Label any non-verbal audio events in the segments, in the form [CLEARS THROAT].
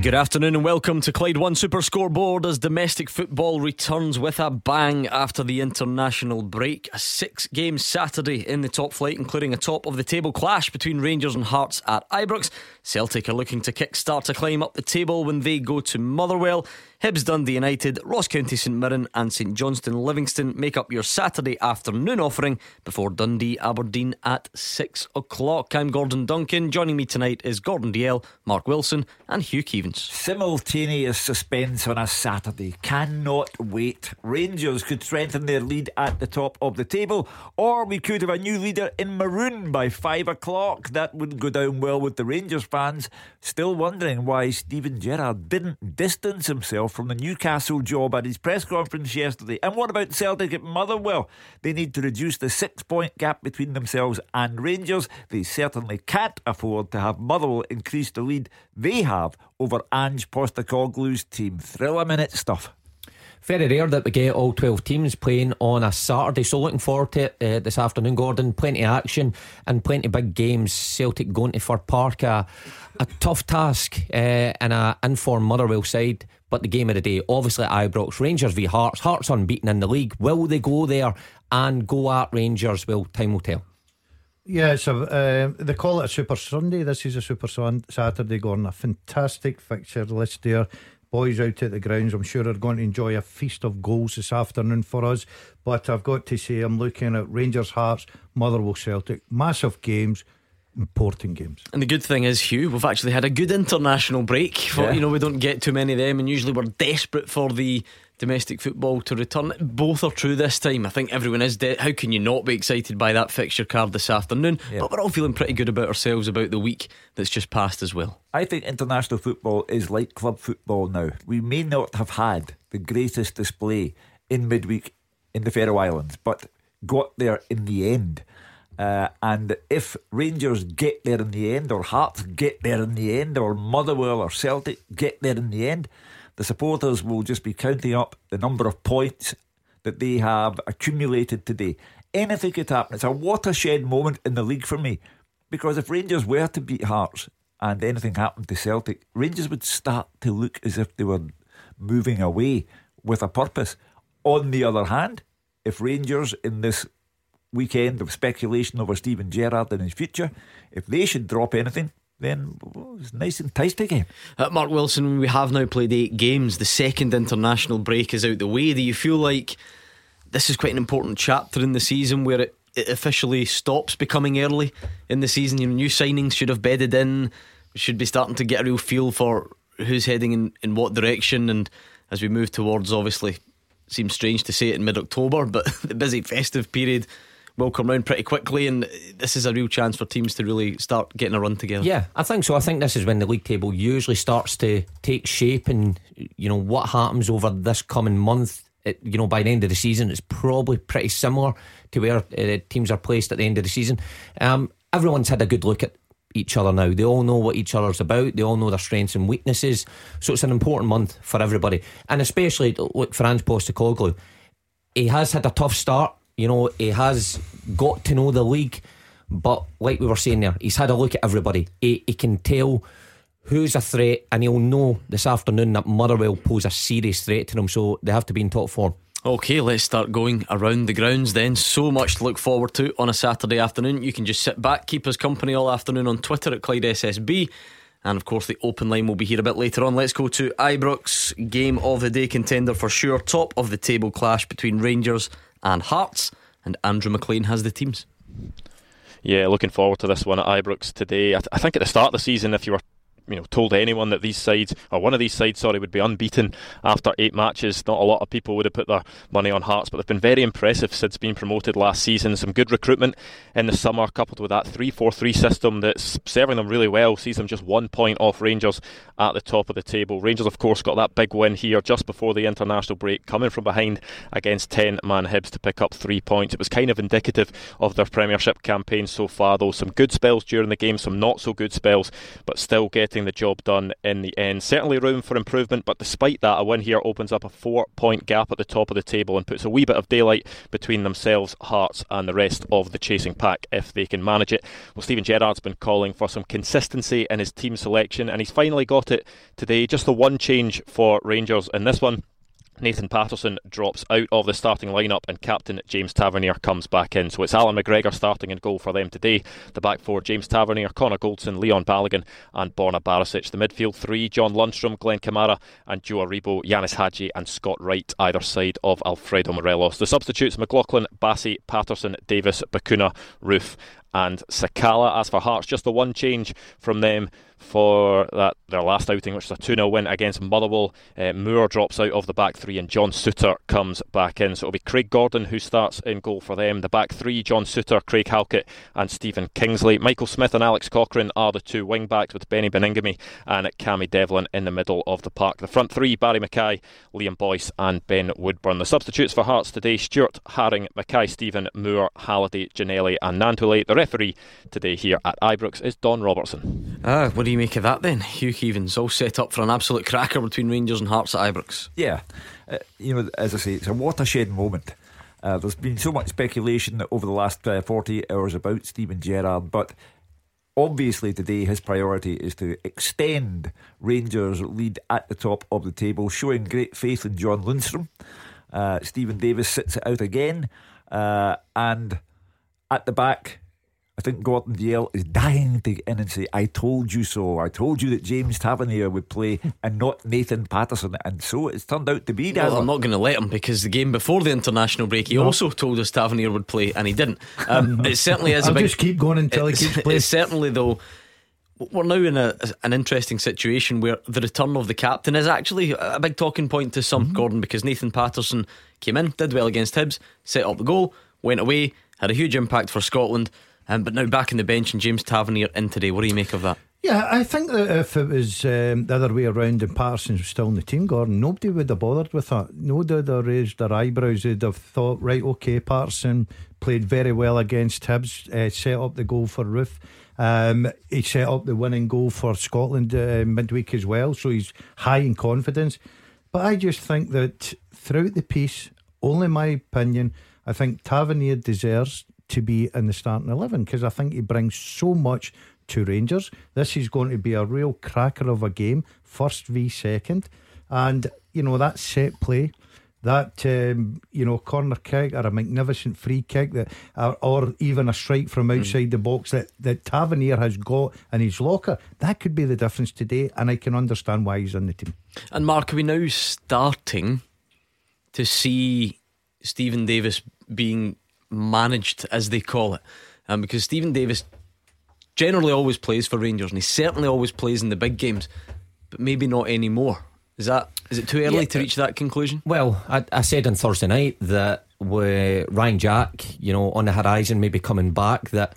Good afternoon and welcome to Clyde One Super Scoreboard as domestic football returns with a bang after the international break. A six game Saturday in the top flight, including a top of the table clash between Rangers and Hearts at Ibrox. Celtic are looking to kick-start a climb up the table when they go to Motherwell. Hibs Dundee United, Ross County St Mirren, and St Johnstone Livingston make up your Saturday afternoon offering before Dundee Aberdeen at 6 o'clock. I'm Gordon Duncan. Joining me tonight is Gordon Dalziel, Mark Wilson, and Hugh Keevins. Simultaneous suspense on a Saturday. Cannot wait. Rangers could strengthen their lead at the top of the table, or we could have a new leader in maroon by 5 o'clock. That wouldn't go down well with the Rangers fans. Still wondering why Steven Gerrard didn't distance himself from the Newcastle job at his press conference yesterday. And what about Celtic at Motherwell? They need to reduce the six point gap between themselves and Rangers. They certainly can't afford to have Motherwell increase the lead they have over Ange Postecoglou's team. Thriller minute stuff. Very rare that we get all 12 teams playing on a Saturday, so looking forward to it uh, this afternoon, Gordon. Plenty of action and plenty of big games. Celtic going to Fir Park, a, a tough task uh, and an informed Motherwell side. But the game of the day, obviously Ibrox, Rangers v Hearts. Hearts unbeaten in the league. Will they go there and go at Rangers? Well, time will tell. Yeah, so uh, they call it a Super Sunday. This is a Super Sun- Saturday. Going a fantastic fixture list there. Boys out at the grounds, I'm sure are going to enjoy a feast of goals this afternoon for us. But I've got to say, I'm looking at Rangers Hearts, Motherwell Celtic, massive games important games. And the good thing is, Hugh, we've actually had a good international break. For, yeah. You know, we don't get too many of them, and usually we're desperate for the domestic football to return. Both are true this time. I think everyone is. De- How can you not be excited by that fixture card this afternoon? Yeah. But we're all feeling pretty good about ourselves about the week that's just passed as well. I think international football is like club football now. We may not have had the greatest display in midweek in the Faroe Islands, but got there in the end. Uh, and if Rangers get there in the end, or Hearts get there in the end, or Motherwell or Celtic get there in the end, the supporters will just be counting up the number of points that they have accumulated today. Anything could happen. It's a watershed moment in the league for me. Because if Rangers were to beat Hearts and anything happened to Celtic, Rangers would start to look as if they were moving away with a purpose. On the other hand, if Rangers in this weekend of speculation over Steven Gerrard and his future, if they should drop anything, then it's nice and tight again. Uh, Mark Wilson, we have now played eight games. The second international break is out the way. Do you feel like this is quite an important chapter in the season where it, it officially stops becoming early in the season? You know, new signings should have bedded in. Should be starting to get a real feel for who's heading in, in what direction. And as we move towards, obviously, seems strange to say it in mid October, but [LAUGHS] the busy festive period will come round pretty quickly, and this is a real chance for teams to really start getting a run together. Yeah, I think so. I think this is when the league table usually starts to take shape, and you know what happens over this coming month. It, you know, by the end of the season, it's probably pretty similar to where uh, teams are placed at the end of the season. Um, everyone's had a good look at each other now. They all know what each other's about. They all know their strengths and weaknesses. So it's an important month for everybody, and especially look for Ange Postecoglou. He has had a tough start you know, he has got to know the league, but like we were saying there, he's had a look at everybody. He, he can tell who's a threat, and he'll know this afternoon that Motherwell pose a serious threat to them, so they have to be in top form. Okay, let's start going around the grounds then. So much to look forward to on a Saturday afternoon. You can just sit back, keep us company all afternoon on Twitter at Clyde SSB. And of course, the open line will be here a bit later on. Let's go to Ibrox, game of the day contender for sure. Top of the table clash between Rangers and Hearts, and Andrew McLean has the teams. Yeah, looking forward to this one at Ibrox today. I, th- I think at the start of the season, if you were you know told anyone that these sides or one of these sides sorry would be unbeaten after eight matches. Not a lot of people would have put their money on Hearts but they've been very impressive since being promoted last season. Some good recruitment in the summer coupled with that 3-4-3 system that's serving them really well. Sees them just one point off Rangers at the top of the table. Rangers of course got that big win here just before the international break coming from behind against 10 man Hibs to pick up three points. It was kind of indicative of their premiership campaign so far though. Some good spells during the game some not so good spells but still getting getting the job done in the end. Certainly room for improvement, but despite that, a win here opens up a four point gap at the top of the table and puts a wee bit of daylight between themselves, Hearts, and the rest of the chasing pack if they can manage it. Well, Steven Gerrard's been calling for some consistency in his team selection, and he's finally got it today. Just the one change for Rangers in this one. Nathan Patterson drops out of the starting lineup and captain James Tavernier comes back in. So it's Allan McGregor starting in goal for them today. The back four James Tavernier, Connor Goldson, Leon Balogun, and Borna Barisic. The midfield three John Lundstram, Glenn Kamara, and Joe Aribo, Ianis Hagi, and Scott Wright either side of Alfredo Morelos. The substitutes McLaughlin, Bassey, Patterson, Davis, Bacuna, Roofe, and Sakala. As for Hearts, just the one change from them for that their last outing, which is a 2 0 win against Motherwell. Uh, Moore drops out of the back three and John Souttar comes back in. So it'll be Craig Gordon who starts in goal for them. The back three John Souttar, Craig Halkett, and Stephen Kingsley. Michael Smith and Alex Cochrane are the two wing backs with Beni Baningime and Cammy Devlin in the middle of the park. The front three Barrie McKay, Liam Boyce, and Ben Woodburn. The substitutes for Hearts today Stuart Haring, Mackay, Stephen, Moore, Halliday, Ginnelly, and. The referee today here at Ibrox is Don Robertson. Ah, what do you make of that then? Hugh Keevins all set up for an absolute cracker between Rangers and Hearts at Ibrox. Yeah, uh, you know, as I say, it's a watershed moment. Uh, there's been so much speculation over the last uh, 48 hours about Steven Gerrard, but obviously today his priority is to extend Rangers' lead at the top of the table, showing great faith in John Lundstram. Uh, Steven Davis sits it out again, uh, and at the back, I think Gordon Dalziel is dying to get in and say, I told you so. I told you that James Tavernier would play and not Nathan Patterson. And so it's turned out to be Well, I'm not going to let him because the game before the international break, he no. also told us Tavernier would play and he didn't. Um, [LAUGHS] it certainly is I'll a big. just keep going until he keeps [LAUGHS] playing. Certainly, though, we're now in a, an interesting situation where the return of the captain is actually a big talking point to some, mm-hmm. Gordon, because Nathan Patterson came in, did well against Hibs, set up the goal, went away, had a huge impact for Scotland. Um, but now back in the bench and James Tavernier in today. What do you make of that? Yeah, I think that if it was um, the other way around and Patterson was still in the team, Gordon, nobody would have bothered with that. Nobody would have raised their eyebrows. They'd have thought, right, okay, Patterson played very well against Hibs, uh, set up the goal for Roofe. Um, he set up the winning goal for Scotland uh, midweek as well, so he's high in confidence. But I just think that throughout the piece, only my opinion, I think Tavernier deserves to be in the starting 11 because I think he brings so much to Rangers. This is going to be a real cracker of a game, first v second. And, you know, that set play, that, um, you know, corner kick or a magnificent free kick that, or, or even a strike from hmm. outside mm. the box that, that Tavernier has got in his locker, that could be the difference today. And I can understand why he's in the team. And Mark, are we now starting to see Stephen Davis being managed, as they call it. Um, because Stephen Davis generally always plays for Rangers, and he certainly always plays in the big games, but maybe not anymore. Is that is it too early yeah. to reach that conclusion? Well, I, I said on Thursday night that with Ryan Jack, you know, on the horizon, maybe coming back, that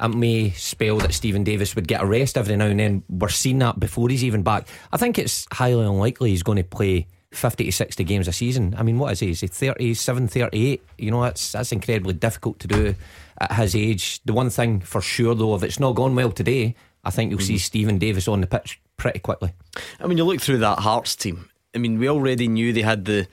it may spell that Stephen Davis would get a rest every now and then. We're seeing that before he's even back. I think it's highly unlikely he's going to play 50 to 60 games a season. I mean, what is he? Is he 37, 38? You know, that's, that's incredibly difficult to do at his age. The one thing for sure, though, if it's not gone well today, I think you'll mm. see Stephen Davis on the pitch pretty quickly. I mean, you look through that Hearts team. I mean, we already knew they had the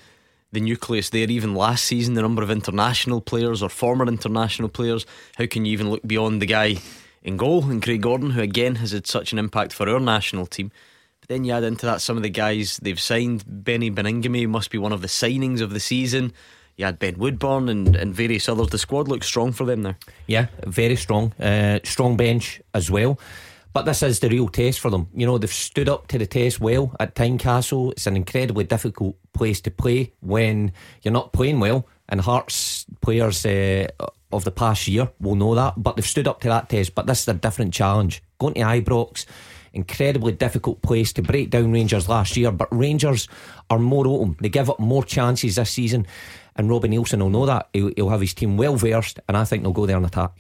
the nucleus there even last season, the number of international players or former international players. How can you even look beyond the guy in goal and Craig Gordon, who again has had such an impact for our national team? Then you add into that some of the guys they've signed. Beni Baningime must be one of the signings of the season. You had Ben Woodburn and, and various others. The squad looks strong for them now. Yeah, very strong. Uh, strong bench as well. But this is the real test for them. You know, they've stood up to the test well at Tynecastle. It's an incredibly difficult place to play when you're not playing well. And Hearts players uh, of the past year will know that. But they've stood up to that test. But this is a different challenge. Going to Ibrox incredibly difficult place to break down Rangers last year, but Rangers are more open. They give up more chances this season, and Robbie Neilson will know that. He'll, he'll have his team well versed, and I think they'll go there and attack.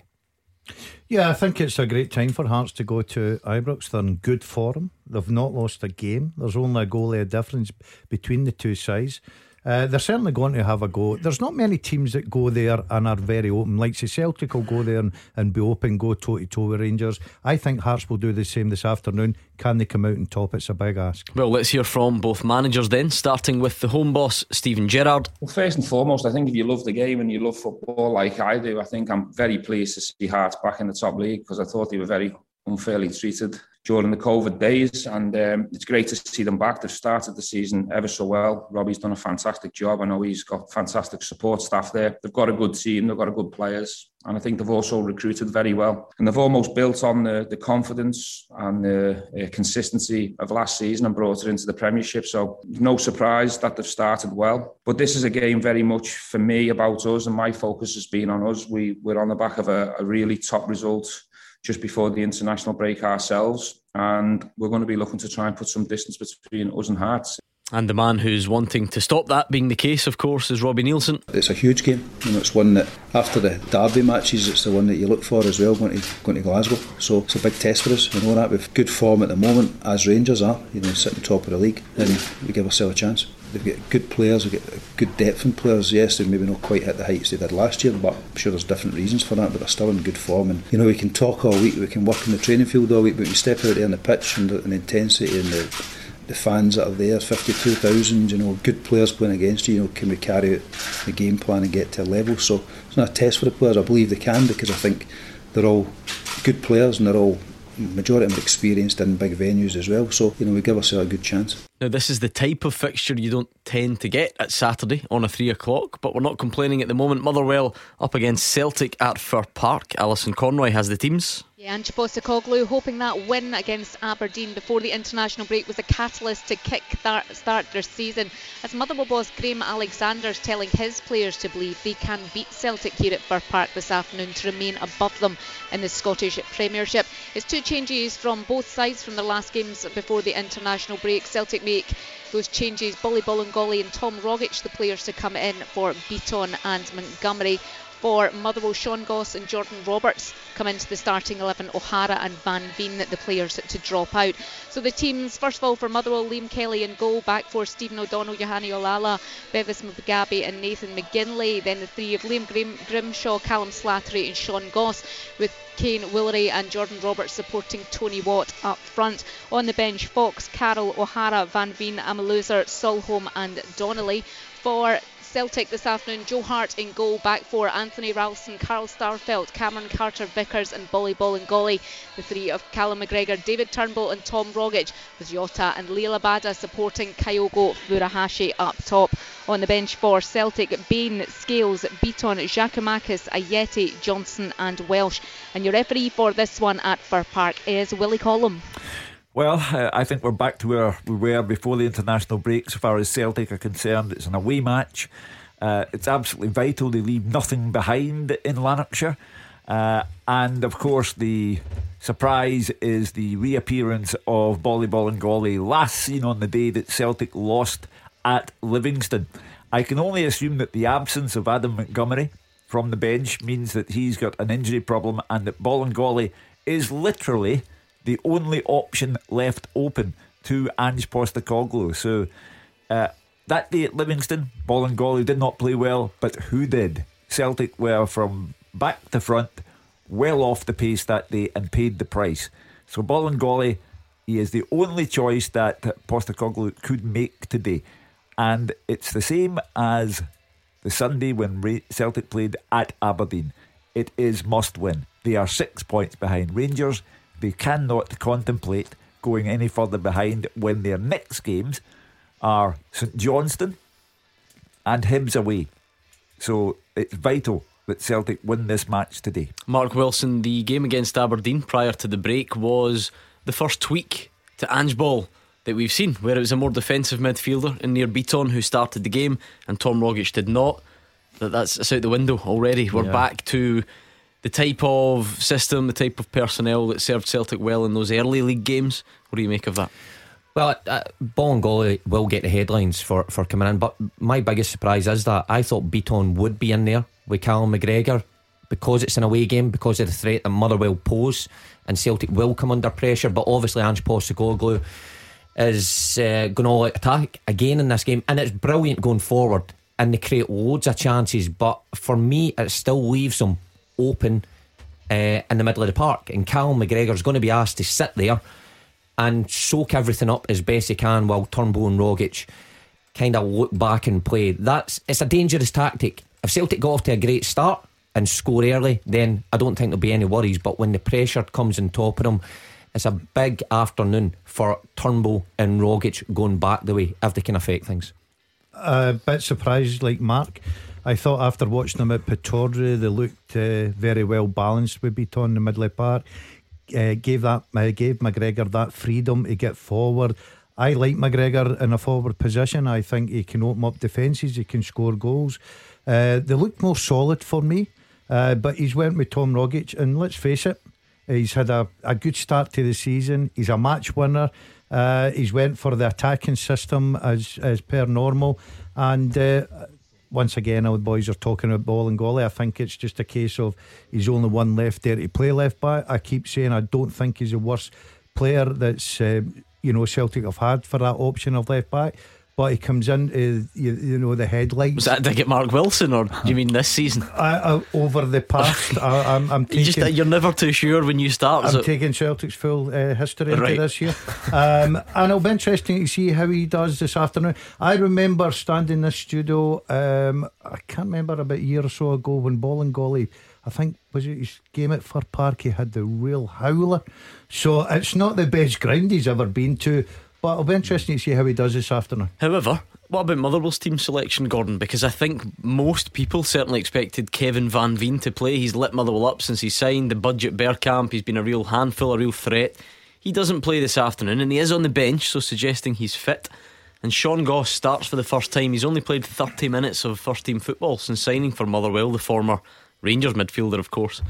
Yeah, I think it's a great time for Hearts to go to Ibrox. They're in good form. They've not lost a game. There's only a goal difference between the two sides. Uh, they're certainly going to have a go. There's not many teams that go there and are very open. Like say Celtic will go there and, and be open, go toe to toe with Rangers. I think Hearts will do the same this afternoon. Can they come out and top? It's a big ask. Well, let's hear from both managers then, starting with the home boss, Steven Gerrard. Well, first and foremost, I think if you love the game and you love football like I do, I think I'm very pleased to see Hearts back in the top league because I thought they were very unfairly treated during the COVID days, and um, it's great to see them back. They've started the season ever so well. Robbie's done a fantastic job. I know he's got fantastic support staff there. They've got a good team. They've got a good players, and I think they've also recruited very well. And they've almost built on the, the confidence and the uh, consistency of last season and brought it into the Premiership. So no surprise that they've started well. But this is a game very much for me about us, and my focus has been on us. We we're on the back of a, a really top result just before the international break ourselves. And we're going to be looking to try and put some distance between us and Hearts. And the man who's wanting to stop that being the case, of course, is Robbie Neilson. It's a huge game. You know, it's one that after the derby matches, it's the one that you look for as well going to going to Glasgow. So it's a big test for us. We know that with good form at the moment, as Rangers are, you know, sitting top of the league, and we give ourselves a chance. They've got good players, they've got good depth in players. Yes, they've maybe not quite hit the heights they did last year, but I'm sure there's different reasons for that. But they're still in good form, and you know we can talk all week, we can work in the training field all week, but you step out there on the pitch and the, and the intensity and the the fans that are there, 52,000, you know, good players playing against you, you know, can we carry out the game plan and get to a level? So it's not a test for the players. I believe they can because I think they're all good players and they're all majority of them experienced in big venues as well. So, you know, we give ourselves a good chance. Now, this is the type of fixture you don't tend to get at Saturday on a three o'clock, but we're not complaining at the moment. Motherwell up against Celtic at Fir Park. Alison Conroy has the teams. Yeah, Ange Postecoglou hoping that win against Aberdeen before the international break was a catalyst to kick start their season. As Motherwell boss Graham Alexander's telling his players to believe they can beat Celtic here at Fir Park this afternoon to remain above them in the Scottish Premiership. It's two changes from both sides from the last games before the international break. Celtic make those changes. Boli Bolingoli and Tom Rogic, the players to come in for Bitton and Montgomery for Motherwell. Sean Goss and Jordan Roberts come into the starting 11. O'Hara and Van Veen, the players to drop out. So the teams, first of all, for Motherwell, Liam Kelly and goal. Back for Stephen O'Donnell, Juhani Ojala, Bevis Mugabi, and Nathan McGinley. Then the three of Liam Grim- Grimshaw, Callum Slattery, and Sean Goss, with Kaiyne Woolery and Jordan Roberts supporting Tony Watt up front. On the bench, Fox, Carroll, O'Hara, Van Veen, Amaluzor, Solholm, and Donnelly. For Celtic this afternoon, Joe Hart in goal, back for Anthony Ralston, Carl Starfelt, Cameron Carter Vickers, and Boli Bolingoli. The three of Callum McGregor, David Turnbull, and Tom Rogic, with Jota and Liel Abada supporting Kyogo Furuhashi up top. On the bench for Celtic, Bain, Scales, Bitton, Giakoumakis, Ajeti, Johnson, and Welsh. And your referee for this one at Fir Park is Willie Collum. Well, [LAUGHS] I think we're back to where we were before the international break, so far as Celtic are concerned. It's an away match. Uh, it's absolutely vital they leave nothing behind in Lanarkshire. Uh, and of course, the surprise is the reappearance of Boli Bolingoli, last seen on the day that Celtic lost at Livingston. I can only assume that the absence of Adam Montgomery from the bench means that he's got an injury problem and that Bolingoli is literally the only option left open to Ange Postecoglou. So uh, that day at Livingston, Bolingoli did not play well, but who did? Celtic were from back to front, well off the pace that day and paid the price. So Bolingoli, he is the only choice that Postecoglou could make today. And it's the same as the Sunday when Celtic played at Aberdeen. It is must win. They are six points behind Rangers. They cannot contemplate going any further behind when their next games are St Johnstone and Hibs away. So it's vital that Celtic win this match today. Mark Wilson, the game against Aberdeen prior to the break was the first tweak to Ange Ball that we've seen, where it was a more defensive midfielder in Nir Bitton who started the game and Tom Rogic did not. That that's out the window already. We're yeah. back to the type of system, the type of personnel that served Celtic well in those early league games. What do you make of that? Well, uh, Bolingoli will get the headlines for, for coming in, but my biggest surprise is that I thought Bitton would be in there with Callum McGregor because it's an away game, because of the threat that Motherwell pose, and Celtic will come under pressure. But obviously, Ange Postecoglou is uh, going all out attack again in this game, and it's brilliant going forward, and they create loads of chances. But for me, it still leaves them open uh, in the middle of the park, and Cal McGregor's going to be asked to sit there and soak everything up as best he can while Turnbull and Rogic kind of look back and play. That's it's a dangerous tactic. If Celtic got off to a great start and score early, then I don't think there'll be any worries. But when the pressure comes on top of them, it's a big afternoon for Turnbull and Rogic going back the way if they can affect things. A bit surprised, like Mark. I thought after watching them at Pittodrie, they looked uh, very well balanced with Bitton in the the park. Uh, gave that uh, gave McGregor that freedom to get forward. I like McGregor in a forward position. I think he can open up defences. He can score goals. Uh, they looked more solid for me. Uh, but he's went with Tom Rogic, and let's face it, he's had a, a good start to the season. He's a match winner. Uh, he's went for the attacking system as as per normal, and uh, once again, our boys are talking about Bolingoli. I think it's just a case of he's only one left there to play left back. I keep saying I don't think he's the worst player that's uh, you know Celtic have had for that option of left back but he comes into you, you know the headlights. Was that to get Mark Wilson, or do you mean this season? I, I, over the past, [LAUGHS] I, am I'm, I'm taking. You just, you're never too sure when you start. I'm taking Celtic's full uh, history into this year, um, [LAUGHS] and it'll be interesting to see how he does this afternoon. I remember standing in this studio. Um, I can't remember about a year or so ago when Bolingoli. I think was it his game at Fir Park. He had the real howler. So it's not the best ground he's ever been to. But it'll be interesting to see how he does this afternoon. However, what about Motherwell's team selection, Gordon? Because I think most people certainly expected Kevin Van Veen to play. He's lit Motherwell up since he signed the budget Bergkamp. He's been a real handful, a real threat. He doesn't play this afternoon, and he is on the bench, so suggesting he's fit. And Sean Goss starts for the first time. He's only played 30 minutes of first team football since signing for Motherwell, the former Rangers midfielder, of course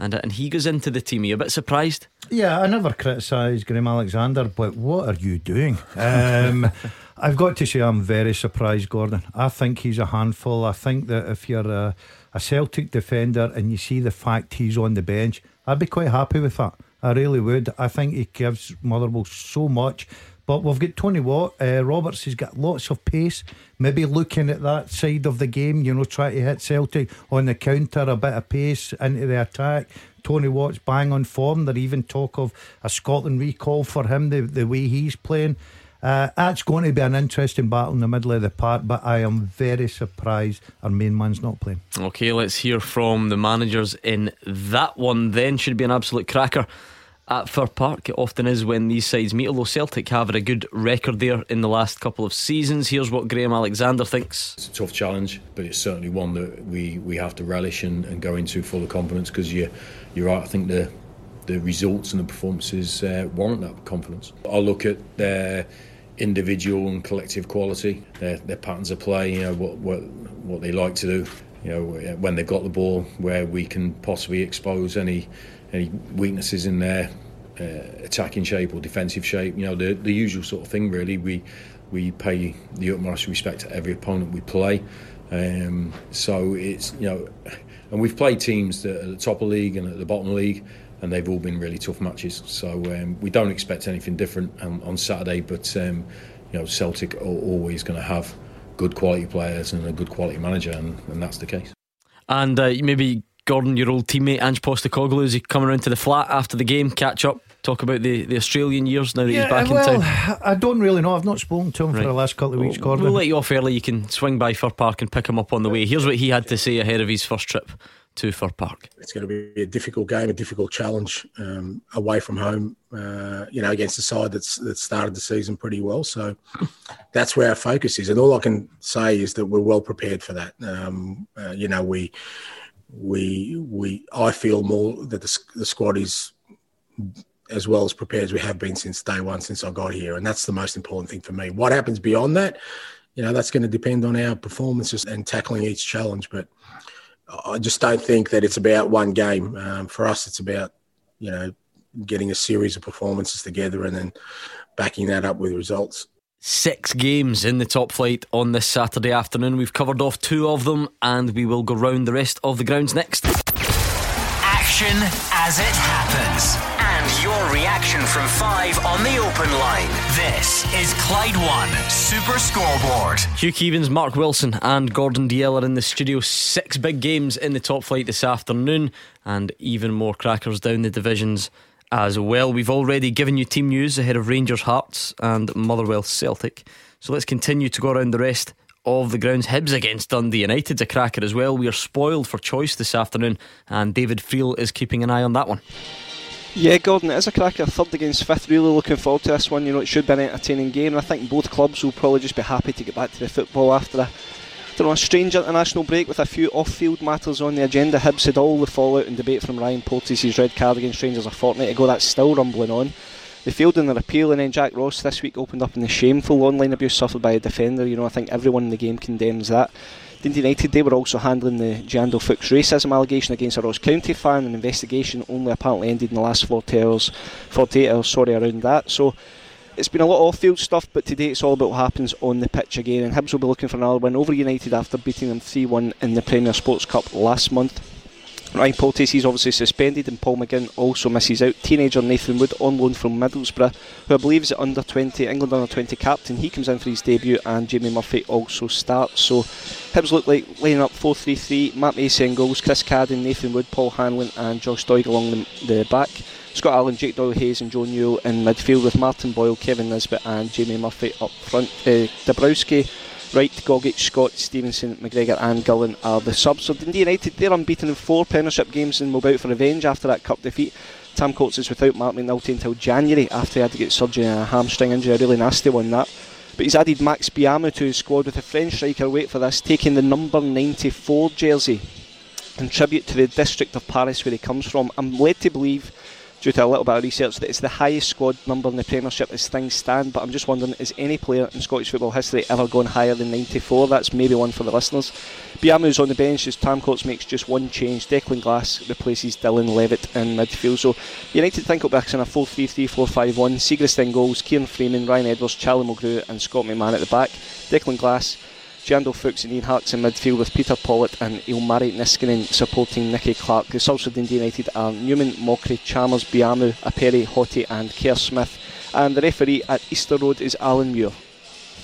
and and he goes into the team. Are you a bit surprised? Yeah, I never criticised Graham Alexander, but what are you doing? Um, [LAUGHS] I've got to say, I'm very surprised, Gordon. I think he's a handful. I think that if you're a, a Celtic defender and you see the fact he's on the bench, I'd be quite happy with that. I really would. I think he gives Motherwell so much. But we've got Tony Watt. Uh, Roberts has got lots of pace. Maybe looking at that side of the game, you know, try to hit Celtic on the counter, a bit of pace into the attack. Tony Watt's bang on form. There even talk of a Scotland recall for him, the, the way he's playing. Uh, that's going to be an interesting battle in the middle of the park, but I am very surprised our main man's not playing. Okay, let's hear from the managers in that one then. Should be an absolute cracker at Fir Park. It often is when these sides meet, although Celtic have had a good record there in the last couple of seasons. Here's what Graham Alexander thinks. It's a tough challenge, but it's certainly one that we, we have to relish and, and go into full of confidence because you, you're right. I think the, the results and the performances uh, warrant that confidence. I look at their individual and collective quality, their, their patterns of play, you know, what, what, what they like to do. You know, when they've got the ball, where we can possibly expose any any weaknesses in their uh, attacking shape or defensive shape. You know, the the usual sort of thing. Really, we we pay the utmost respect to every opponent we play. Um, so it's you know, and we've played teams that are at the top of the league and at the bottom of the league, and they've all been really tough matches. So um, we don't expect anything different on, on Saturday. But um, you know, Celtic are always going to have good quality players and a good quality manager, and, and that's the case. And uh, maybe Gordon, your old teammate Ange Postecoglou, is he coming around to the flat after the game, catch up, talk about the, the Australian years now that yeah, he's back well, in town? I don't really know. I've not spoken to him right. for the last couple of weeks, we'll, Gordon. We'll let you off early. You can swing by Fir Park and pick him up on the way. Here's what he had to say ahead of his first trip to Fir Park. It's going to be a difficult game, a difficult challenge um, away from home. Uh, you know, against a side that's that started the season pretty well. So [LAUGHS] that's where our focus is, and all I can say is that we're well prepared for that. Um, uh, you know, we we we I feel more that the, the squad is as well as prepared as we have been since day one since I got here, and that's the most important thing for me. What happens beyond that, you know, that's going to depend on our performances and tackling each challenge. But I just don't think that it's about one game. Um, for us, it's about you know getting a series of performances together and then backing that up with results six games in the top flight on this Saturday afternoon. We've covered off two of them and we will go round the rest of the grounds next. Action as it happens and your reaction from five on the open line. This is Clyde One Super Scoreboard. Hugh Keevins, Mark Wilson, and Gordon Dalziel are in the studio. Six big games in the top flight this afternoon, and even more crackers down the divisions as well. We've already given you team news ahead of Rangers Hearts and Motherwell Celtic. So let's continue to go around the rest of the grounds. Hibs against Dundee United's a cracker as well. We are spoiled for choice this afternoon, and David Friel is keeping an eye on that one. Yeah, Gordon, it is a cracker. Third against fifth. Really looking forward to this one. You know, it should be an entertaining game. And I think both clubs will probably just be happy to get back to the football after a, don't a strange international break with a few off-field matters on the agenda. Hibs had all the fallout and debate from Ryan Porteous' red card against Rangers a fortnight ago. That's still rumbling on. They failed in their appeal, and then Jack Ross this week opened up in the shameful online abuse suffered by a defender. You know, I think everyone in the game condemns that. Dundee United, they were also handling the Jeando Fuchs racism allegation against a Ross County fan. An investigation only apparently ended in the last 48 hours, 48 hours sorry, around that. So it's been a lot of off-field stuff, but today it's all about what happens on the pitch again. And Hibs will be looking for another win over United after beating them 3-1 in the Premier Sports Cup last month. Ryan Porteous is obviously suspended and Paul McGinn also misses out. Teenager Nathan Wood on loan from Middlesbrough, who I believe is under 20, England under 20 captain. He comes in for his debut and Jamie Murphy also starts. So Hibs look like laying up 4 3 3. Matt in goals, Chris Cadden, Nathan Wood, Paul Hanlon, and Josh Doig along the, the back. Scott Allen, Jake Doyle Hayes, and Joe Newell in midfield with Martin Boyle, Kevin Nisbet, and Jamie Murphy up front. Uh, Dabrowski Wright, Gogic, Scott, Stevenson, McGregor, and Gullan are the subs. So Dundee United, they're unbeaten in four Premiership games and will be out for revenge after that cup defeat. Tam Courts is without Marc McNulty until January after he had to get surgery and a hamstring injury, a really nasty one that. But he's added Max Biamou to his squad with a French striker, wait for this, taking the number 94 jersey in tribute to the district of Paris where he comes from. I'm led to believe due to a little bit of research that it's the highest squad number in the Premiership as things stand. But I'm just wondering, is any player in Scottish football history ever gone higher than 94? That's maybe one for the listeners. Biamou's on the bench as Tam Courts makes just one change. Declan Glass replaces Dylan Levitt in midfield. So United think up back in a 4 3 3 4 5 1. Siegrist in goals, Kieran Freeman, Ryan Edwards, Charlie Mulgrew, and Scott McMann at the back. Declan Glass. Jeando Fuchs and Ian Harkes in midfield with Peter Pawlett and Ilmari Niskanen supporting Nicky Clark. The subs for Dundee United are Newman, Mochrie, Chalmers, Biamou, Appere, Hottie and Kerr Smith. And the referee at Easter Road is Alan Muir.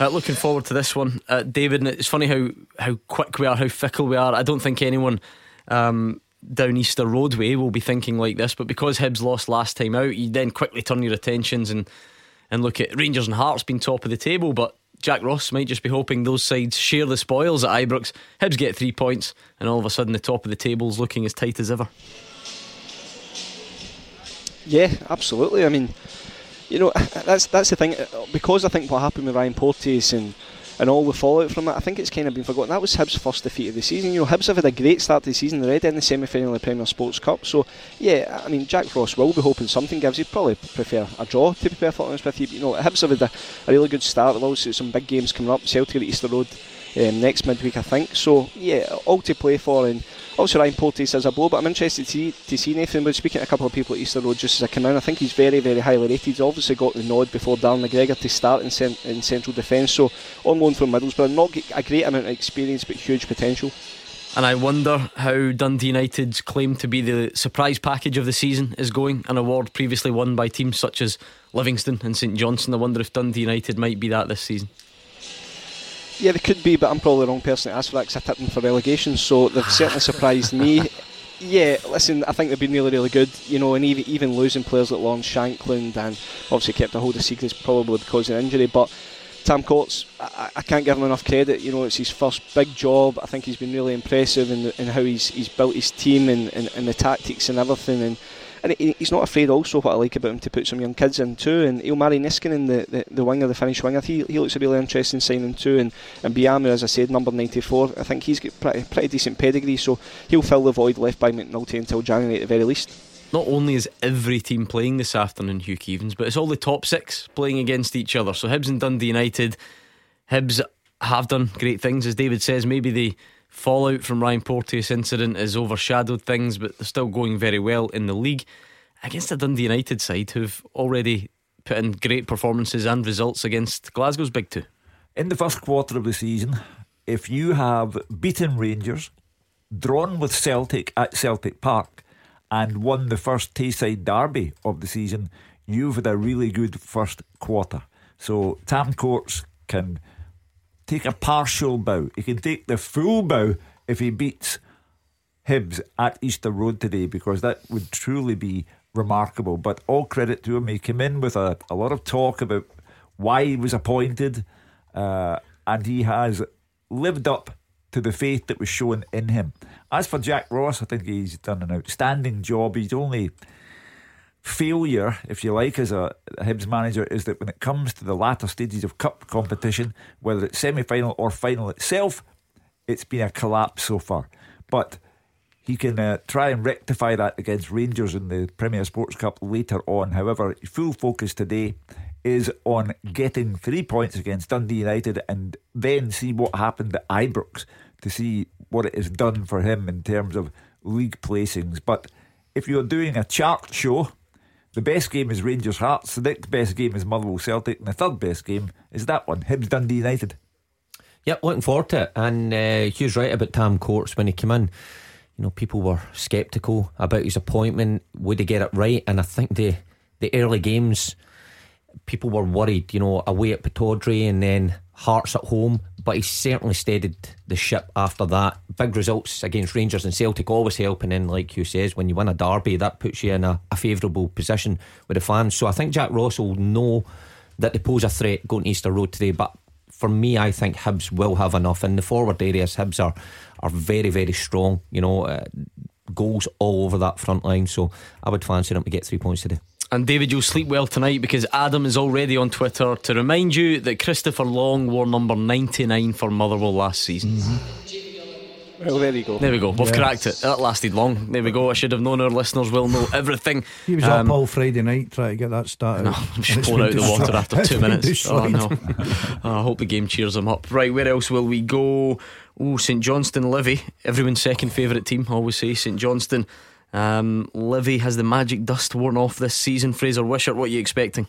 Uh, looking forward to this one, uh, David. It's funny how, how quick we are, how fickle we are. I don't think anyone um, down Easter Roadway will be thinking like this, but because Hibs lost last time out, you then quickly turn your attentions and, and look at Rangers and Hearts being top of the table. But Jack Ross might just be hoping those sides share the spoils at Ibrox. Hibs get three points, and all of a sudden the top of the table is looking as tight as ever. Yeah, absolutely. I mean, you know, that's that's the thing. Because I think what happened with Ryan Porteous and and all the fallout from that, I think it's kind of been forgotten. That was Hibs' first defeat of the season. You know, Hibs have had a great start to the season. Already in the semi-final of the Premier Sports Cup. So, yeah, I mean, Jack Ross will be hoping something gives. He'd probably prefer a draw, to be perfectly honest with you. But, you know, Hibs have had a, a really good start. They've also some big games coming up. Celtic at Easter Road um, next midweek, I think. So, yeah, all to play for. And also, Ryan Porteous as a blow, but I'm interested to see, to see Nathan. But speaking to a couple of people at Easter Road just as I come in, I think he's very, very highly rated. He's obviously got the nod before Darren McGregor to start in, cent- in central defence. So, on loan from Middlesbrough, not a great amount of experience, but huge potential. And I wonder how Dundee United's claim to be the surprise package of the season is going. An award previously won by teams such as Livingston and St Johnstone. I wonder if Dundee United might be that this season. Yeah, they could be, but I'm probably the wrong person to ask for that because I tipped them for relegation, so they've certainly surprised me. [LAUGHS] Yeah, listen, I think they've been really, really good, you know, and even, even losing players like Lawrence Shankland and obviously kept a hold of Siegrist probably because of injury, but Tam Courts, I, I, can't give him enough credit. You know, it's his first big job. I think he's been really impressive in, in how he's he's built his team and, and, and the tactics and everything. And and he's not afraid also what I like about him to put some young kids in too. And Ilmari Niskanen the, the, the winger the Finnish winger. He, he looks a really interesting signing too. And, and Biamou as I said number 94 I think he's got pretty, pretty decent pedigree. So he'll fill the void left by McNulty until January at the very least. Not only is every team playing this afternoon Hugh Keevins but it's all the top six playing against each other. So Hibs and Dundee United Hibs have done great things as David says. Maybe the fallout from Ryan Porteous incident has overshadowed things, but they're still going very well in the league against a Dundee United side who've already put in great performances and results against Glasgow's big two. In the first quarter of the season, if you have beaten Rangers, drawn with Celtic at Celtic Park, and won the first Tayside derby of the season, you've had a really good first quarter. So Tam Courts can take a partial bow. He can take the full bow if he beats Hibs at Easter Road today, because that would truly be remarkable. But all credit to him. He came in with a, a lot of talk about why he was appointed, uh, and he has lived up to the faith that was shown in him. As for Jack Ross, I think he's done an outstanding job. He's only failure, if you like, as a Hibs manager is that when it comes to the latter stages of cup competition, whether it's semi final or final itself, it's been a collapse so far. But he can uh, try and rectify that against Rangers in the Premier Sports Cup later on. However, full focus today is on getting three points against Dundee United and then see what happened at Ibrox to see what it has done for him in terms of league placings. But if you're doing a chart show, the best game is Rangers Hearts, the next best game is Motherwell Celtic, and the third best game is that one, Hibs Dundee United. Yep, looking forward to it. And uh, Hugh's right about Tam Courts when he came in you know, people were sceptical about his appointment. Would he get it right? And I think the the early games, people were worried. You know, away at Pittodrie and then Hearts at home. But he certainly steadied the ship after that. Big results against Rangers and Celtic always help. And then, like you says, when you win a derby, that puts you in a, a favourable position with the fans. So I think Jack Ross will know that they pose a threat going Easter Road today. But for me, I think Hibs will have enough in the forward areas. Hibs are are very, very strong. You know, uh, goals all over that front line. So I would fancy them to get three points today. And David, you'll sleep well tonight because Adam is already on Twitter to remind you that Christopher Long wore number 99 for Motherwell last season. Mm-hmm. Well, there you go. There we go. We've yes. cracked it. That lasted long. There we go. I should have known our listeners will know everything. He was um, up all Friday night trying to get that started. No, I'm just pulling out the water after two minutes. Oh no! [LAUGHS] oh, I hope the game cheers him up. Right, where else will we go? Oh, St Johnstone Livy, everyone's second favourite team. I always say St Johnstone. Um, Livy has the magic dust worn off this season. Fraser Wishart, what are you expecting?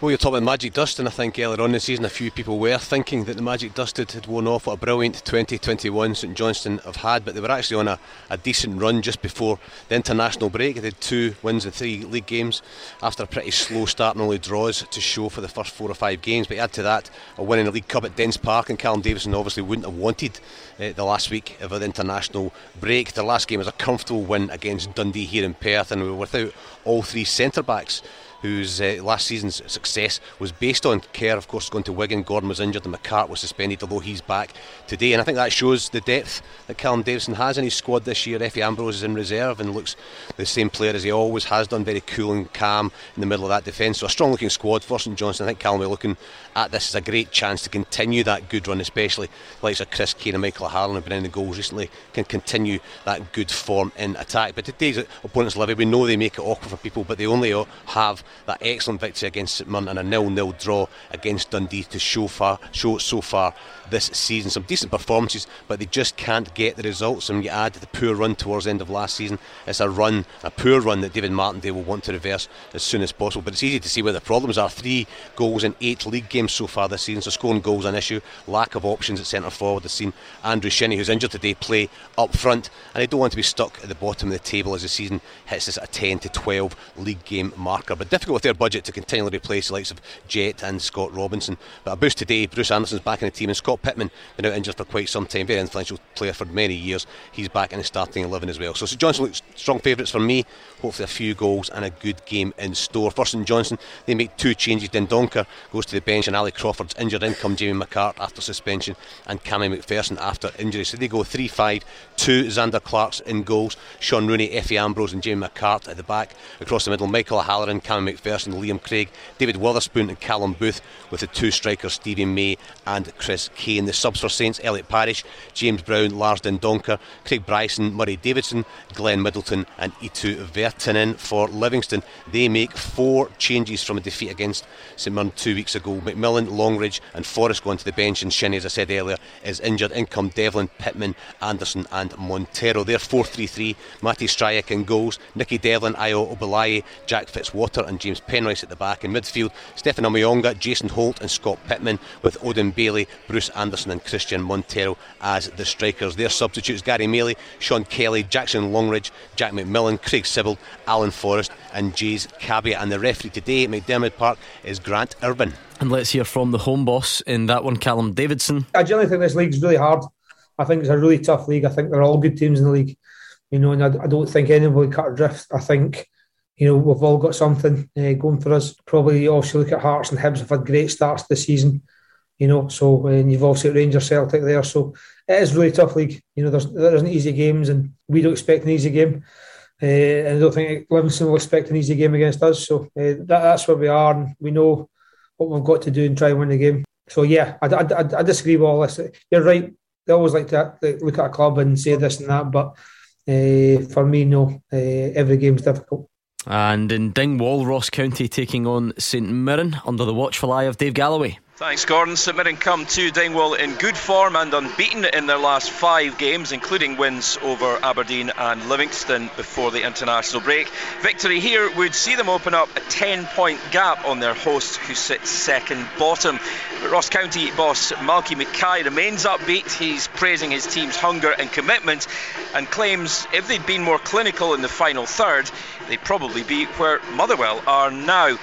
Well, you're talking about magic dust, and I think earlier on in the season, a few people were thinking that the magic dust had, worn off. What a brilliant 2021 St Johnstone have had, but they were actually on a, a decent run just before the international break. They had two wins in three league games after a pretty slow start and only draws to show for the first four or five games. But add to that a win in the League Cup at Dens Park, and Callum Davidson obviously wouldn't have wanted uh, the last week of the international break. The last game was a comfortable win against Dundee here in Perth, and we were without all three centre backs whose uh, last season's success was based on Kerr, of course, going to Wigan. Gordon was injured and McCart was suspended, although he's back today. And I think that shows the depth that Callum Davidson has in his squad this year. Efe Ambrose is in reserve and looks the same player as he always has done, very cool and calm in the middle of that defence. So a strong looking squad for St Johnstone. I think Callum will looking at this as a great chance to continue that good run, especially the likes of Chris Kane and Michael O'Halloran have been in the goals recently, can continue that good form in attack. But today's opponents, Livy, we know they make it awkward for people, but they only have that excellent victory against St Mirren and a nil-nil draw against Dundee to show far, show so far this season. Some decent performances, but they just can't get the results. And you add the poor run towards the end of last season, it's a run, a poor run that David Martindale will want to reverse as soon as possible. But it's easy to see where the problems are. Three goals in eight league games so far this season, so scoring goals an issue. Lack of options at centre forward. They've seen Andrew Shinnie, who's injured today, play up front, and they don't want to be stuck at the bottom of the table as the season hits this a 10 to 12 league game marker. But difficult with their budget to continually replace the likes of Jet and Scott Robinson. But a boost today. Bruce Anderson's back in the team, and Scott Pittman been out injured for quite some time. Very influential player for many years. He's back in the starting eleven as well. So St Johnstone looks strong favourites for me. Hopefully a few goals and a good game in store. For St Johnstone, they make two changes. Dendoncker goes to the bench, and Ali Crawford's injured. In come Jamie McCart after suspension, and Cammy McPherson after injury. So they go three-five. Two Zander Clarks in goals. Shaun Rooney, Efe Ambrose, and Jamie McCart at the back. Across the middle, Michael O'Halloran, Cammy McPherson, Liam Craig, David Wotherspoon, and Callum Booth with the two strikers Stevie May and Chris Kane. The subs for Saints, Elliot Parish, James Brown, Lars Dendoncker, Craig Bryson, Murray Davidson, Glenn Middleton, and Eetu Verta. Tin in for Livingston. They make four changes from a defeat against St Mirren two weeks ago. McMillan, Longridge, and Forrest going to the bench, and Shinnie, as I said earlier, is injured. In come Devlin, Pittman, Anderson, and Montero. They're 4 3 3. Matty Stryjek in goals, Nicky Devlin, Ayo Obileye, Jack Fitzwater, and James Penrice at the back. In midfield, Stéphane Omeonga, Jason Holt, and Scott Pittman, with Odin Bailey, Bruce Anderson, and Christian Montero as the strikers. Their substitutes Gary Maley, Sean Kelly, Jackson Longridge, Jack McMillan, Craig Sibbald, Alan Forrest, and Jaze Kabia. And the referee today at McDiarmid Park is Grant Irvine. And let's hear from the home boss in that one, Callum Davidson. I generally think this league's really hard. I think it's a really tough league. I think they're all good teams in the league. You know, and I, I don't think anybody will cut adrift. I think, you know, we've all got something uh, going for us. Probably also look at Hearts and Hibs have had great starts this season. You know, so and you've also got Rangers Celtic there. So it is a really tough league. You know, there's there isn't easy games, and we don't expect an easy game. Uh, and I don't think Livingston will expect an easy game against us. So uh, that, that's where we are, and we know what we've got to do and try and win the game. So yeah, I, I, I disagree with all this. You're right. They always like to look at a club and say this and that, but uh, for me, no. Uh, every game's difficult. And in Dingwall, Ross County taking on St Mirren under the watchful eye of Dave Galloway. Thanks, Gordon. Mirren come to Dingwall in good form and unbeaten in their last five games, including wins over Aberdeen and Livingston before the international break. Victory here would see them open up a 10 point gap on their hosts, who sit second bottom. But Ross County boss Malky Mackay remains upbeat. He's praising his team's hunger and commitment and claims if they'd been more clinical in the final third, they'd probably be where Motherwell are now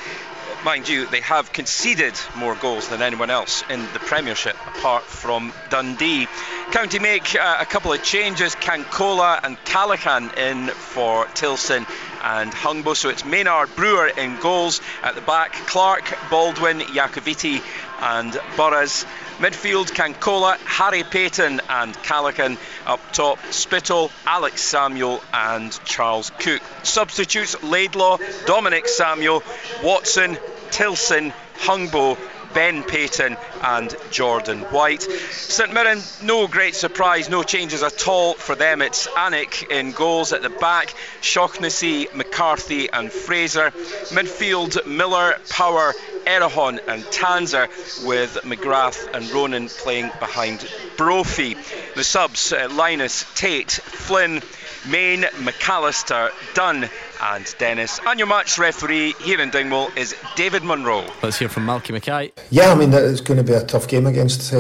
mind you, they have conceded more goals than anyone else in the Premiership, apart from Dundee. County make uh, a couple of changes. Cancola and Callachan in for Tillson and Hungbo. So it's Maynard Brewer in goals. At the back, Clark, Baldwin, Iacovitti, and Burroughs. Midfield, Cancola, Harry Paton, and Callachan. Up top, Spittal, Alex Samuel, and Charles Cook. Substitutes, Laidlaw, Dominic Samuel, Watson, Tillson, Hungbo, Ben Paton and Jordan White. St Mirren, no great surprise, no changes at all for them. It's Alnwick in goals at the back, Shaughnessy, McCarthy and Fraser. Midfield, Miller, Power, Erhahon and Tanser with McGrath and Ronan playing behind Brophy. The subs, uh, Lyness, Tait, Flynn, Main, McAllister, Dunne, and Dennis. And your match referee here in Dingwall is David Munro. Let's hear from Malky Mackay. Yeah, I mean it's going to be a tough game against uh,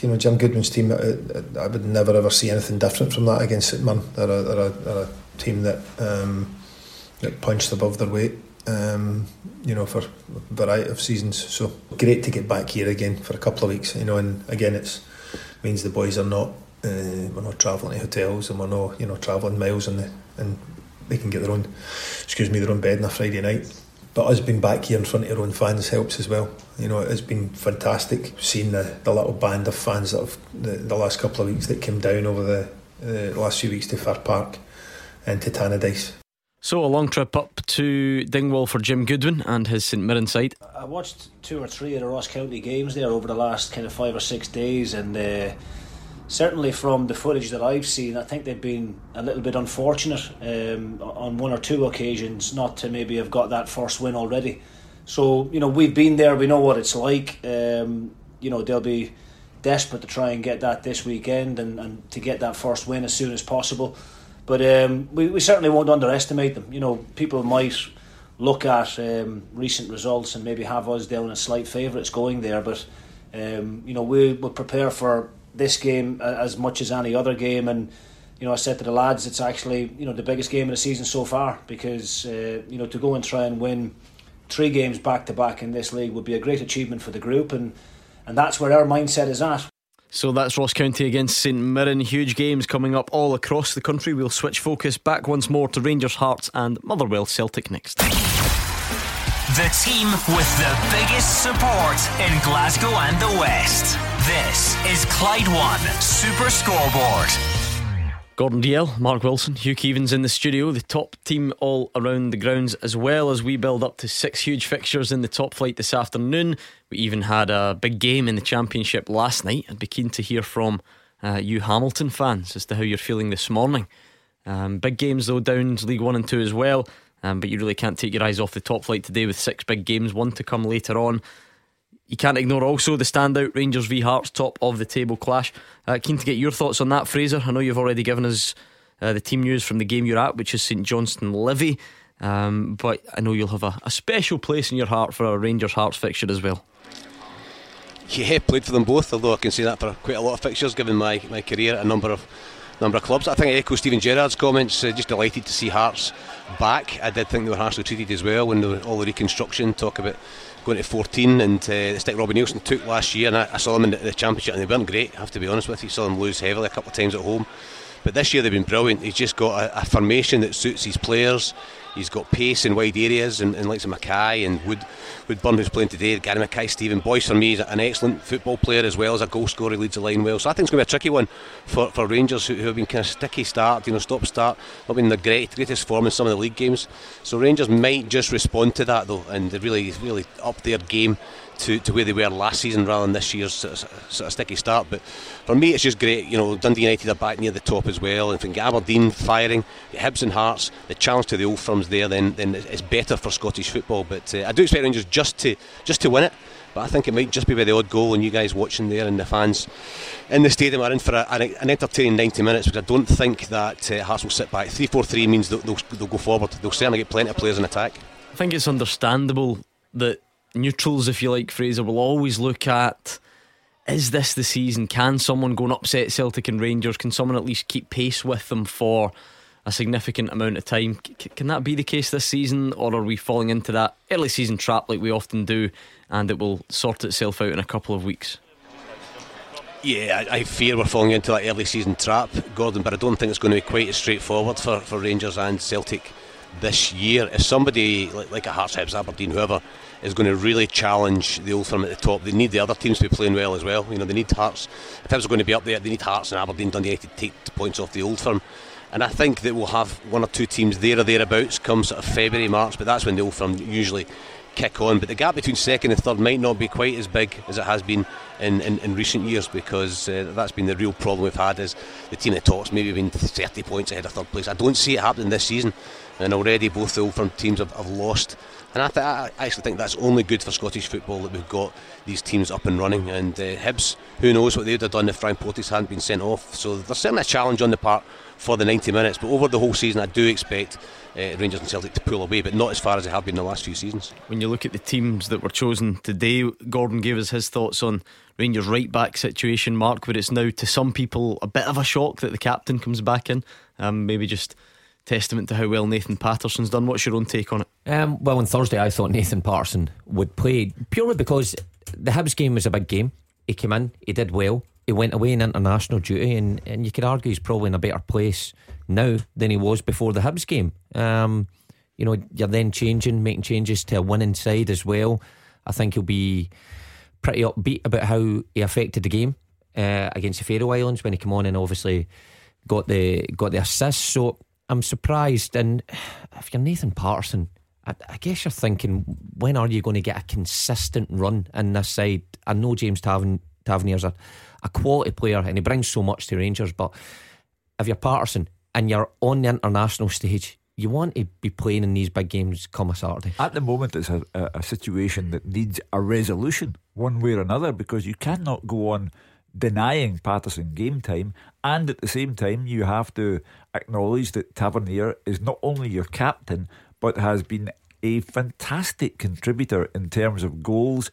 you know Jim Goodwin's team. I, I, would never ever see anything different from that against St Mirren. They're a, they're a, they're a team that um, that punched above their weight. Um, you know, for a variety of seasons. So great to get back here again for a couple of weeks. You know, and again, it's means the boys are not uh, we're not travelling to hotels and we're not you know travelling miles and the, and they can get their own excuse me their own bed on a Friday night. But us being back here in front of our own fans helps as well. You know, it's been fantastic seeing the, the little band of fans that have the, the last couple of weeks that came down over the, uh, the last few weeks to Fir Park and to Tannadice. So a long trip up to Dingwall for Jim Goodwin and his St Mirren side. I watched two or three of the Ross County games there over the last kind of five or six days, and uh, certainly from the footage that I've seen, I think they've been a little bit unfortunate um, on one or two occasions not to maybe have got that first win already. So you know we've been there, we know what it's like. Um, you know they'll be desperate to try and get that this weekend and, and to get that first win as soon as possible. But um, we, we certainly won't underestimate them. You know people might look at um, recent results and maybe have us down as slight favourites going there, but um, you know we will prepare for this game as much as any other game. And you know, I said to the lads, it's actually you know the biggest game of the season so far because uh, you know to go and try and win three games back to back in this league would be a great achievement for the group, and and that's where our mindset is at. So that's Ross County against St Mirren. Huge games coming up all across the country. We'll switch focus back once more to Rangers Hearts and Motherwell Celtic next. The team with the biggest support in Glasgow and the West. This is Clyde One Super Scoreboard. Gordon Dalziel, Mark Wilson, Hugh Keevins in the studio. The top team all around the grounds, as well as we build up to six huge fixtures in the top flight this afternoon. We even had a big game in the championship last night. I'd be keen to hear from uh, you Hamilton fans as to how you're feeling this morning Um, big games though, Downs League One and Two as well. Um, but you really can't take your eyes off the top flight today with six big games, one to come later on. You can't ignore also the standout Rangers v Hearts top of the table clash. Uh, keen to get your thoughts on that, Fraser. I know you've already given us uh, the team news from the game you're at, which is St Johnstone Livy. Um, but I know you'll have a, a, special place in your heart for a Rangers Hearts fixture as well. Yeah, played for them both, although I can say that for quite a lot of fixtures given my, my career at a number of number of clubs. I think I echo Steven Gerrard's comments, uh, just delighted to see Hearts back. I did think they were harshly treated as well when all the reconstruction, talk about going to 14 and uh, the stick Robbie Neilson took last year and I, I saw them in the, championship and they weren't great I have to be honest with you. Saw them lose heavily a couple of times at home. But this year they've been brilliant. He's just got a, a formation that suits his players He's got pace in wide areas and, and likes of McKay and Wood, Woodburn who's playing today, Gary Mackay, Stephen Boyce for me is an excellent football player as well as a goal scorer, he leads the line well. So I think it's going to be a tricky one for, for Rangers who, who have been kind of sticky start, you know, stop start, not been the great, greatest form in some of the league games. So Rangers might just respond to that though and really really up their game to, to where they were last season rather than this year's sort of, sort of sticky start. But for me, it's just great. You know, Dundee United are back near the top as well. And if Aberdeen firing, Hibs and Hearts, the challenge to the old firms there, then then it's better for Scottish football. But uh, I do expect Rangers just to just to win it. But I think it might just be by the odd goal, and you guys watching there and the fans in the stadium are in for a, an entertaining 90 minutes. Because I don't think that uh, Hearts will sit back. 3 4 3 means they'll, they'll, they'll go forward. They'll certainly get plenty of players in attack. I think it's understandable that neutrals, if you like, Fraser, will always look at is this the season? Can someone go and upset Celtic and Rangers? Can someone at least keep pace with them for a significant amount of time? C- can that be the case this season, or are we falling into that early season trap like we often do and it will sort itself out in a couple of weeks? Yeah, I, I, fear we're falling into that early season trap, Gordon, but I don't think it's going to be quite as straightforward for, for Rangers and Celtic this year. If somebody like, like a Hearts, Hibs, Aberdeen, whoever, is going to really challenge the old firm at the top. They need the other teams to be playing well as well. You know, they need Hearts. If Hibs are going to be up there, they need Hearts and Aberdeen, Dundee to take points off the old firm. And I think that we'll have one or two teams there or thereabouts come sort of February, March, but that's when the old firm usually kick on. But the gap between second and third might not be quite as big as it has been in, in, in recent years because uh, that's been the real problem we've had is the team that tops maybe been 30 points ahead of third place. I don't see it happening this season and already both the old firm teams have, have lost and I, th- I, actually think that's only good for Scottish football that we've got these teams up and running. And uh, Hibs, who knows what they'd have done if Frank Porteous hadn't been sent off. So there's certainly a challenge on the part for the 90 minutes. But over the whole season, I do expect uh, Rangers and Celtic to pull away, but not as far as they have been in the last few seasons. When you look at the teams that were chosen today, Gordon gave us his thoughts on Rangers' right back situation, Mark, where it's now to some people a bit of a shock that the captain comes back in. Um, maybe just testament to how well Nathan Patterson's done. What's your own take on it? Um, well, on Thursday, I thought Nathan Patterson would play purely because the Hibs game was a big game. He came in, he did well. He went away in international duty, and, and you could argue he's probably in a better place now than he was before the Hibs game. Um, you know, you're then changing, making changes to a winning side as well. I think he'll be pretty upbeat about how he affected the game uh, against the Faroe Islands when he came on and obviously got the got the assist. So I'm surprised. And if you're Nathan Patterson, I, I, guess you're thinking, when are you going to get a consistent run in this side? I know James Taven, Tavernier's a, a quality player and he brings so much to Rangers, but if you're Patterson and you're on the international stage, you want to be playing in these big games come a Saturday. At the moment, it's a, a, a situation that needs a resolution one way or another because you cannot go on denying Patterson game time, and at the same time, you have to acknowledge that Tavernier is not only your captain, but has been a fantastic contributor in terms of goals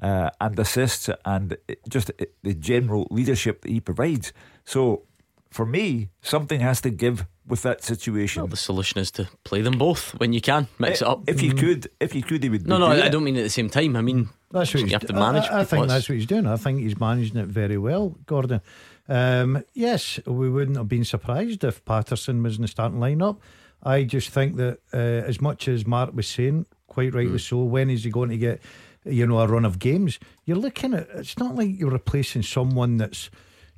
uh, and assists and just the general leadership that he provides. So, for me, something has to give with that situation. Well, the solution is to play them both when you can, mix it, it up. If you mm. could, if you could, he would. No, no, I don't mean at the same time. I mean that's what you have to manage. I, I think that's what he's doing. I think he's managing it very well, Gordon. Um, yes, we wouldn't have been surprised if Patterson was in the starting lineup. I just think that uh, as much as Mark was saying, quite rightly mm. so, when is he going to get, you know, a run of games? You're looking at. It's not like you're replacing someone that's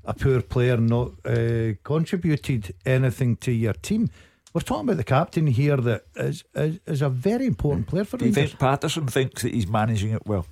a poor player, not uh, contributed anything to your team. We're talking about the captain here that is, is, is a very important player for Do you think Patterson thinks that he's managing it well?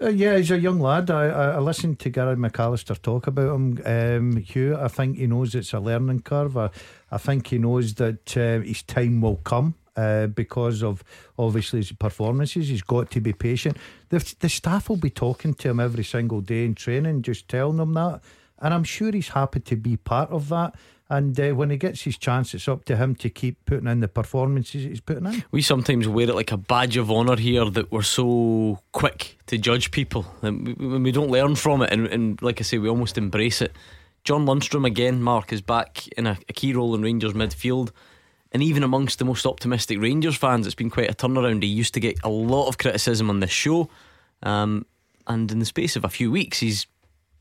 Uh, yeah, he's a young lad. I, I, I listened to Gary McAllister talk about him. Um, Hugh, I think he knows it's a learning curve. I, I think he knows that uh, his time will come. Uh, because of obviously his performances, he's got to be patient. The, the staff will be talking to him every single day in training, just telling him that. And I'm sure he's happy to be part of that. And uh, when he gets his chance, it's up to him to keep putting in the performances he's putting in. We sometimes wear it like a badge of honour here that we're so quick to judge people. And we, we don't learn from it. And, and, like I say, we almost embrace it. John Lundstram again, Mark, is back in a, a key role in Rangers midfield. And even amongst the most optimistic Rangers fans, it's been quite a turnaround. He used to get a lot of criticism on this show. Um, and in the space of a few weeks, he's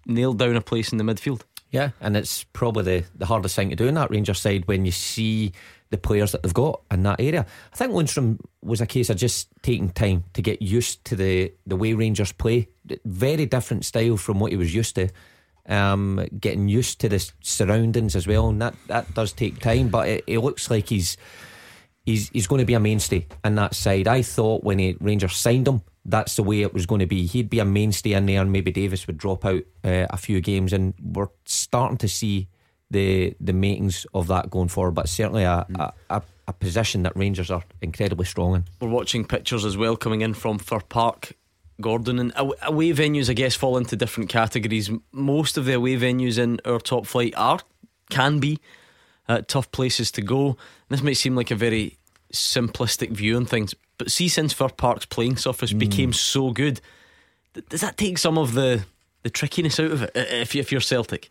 nailed down a place in the midfield. Yeah, and it's probably the, the hardest thing to do in that Rangers side when you see the players that they've got in that area. I think Lundstram was a case of just taking time to get used to the, the way Rangers play. Very different style from what he was used to. Um, getting used to the surroundings as well, and that, that does take time. But it, it looks like he's he's he's going to be a mainstay in that side. I thought when he, Rangers signed him, that's the way it was going to be. He'd be a mainstay in there, and maybe Davis would drop out uh, a few games, and we're starting to see the the makings of that going forward. But certainly a, a, a, a position that Rangers are incredibly strong in. We're watching pictures as well coming in from Fir Park. Gordon and away venues, I guess, fall into different categories. Most of the away venues in our top flight are can be uh, tough places to go. This might seem like a very simplistic view on things, but see, since Fir Park's playing surface mm. became so good, does that take some of the the trickiness out of it if, if you're Celtic?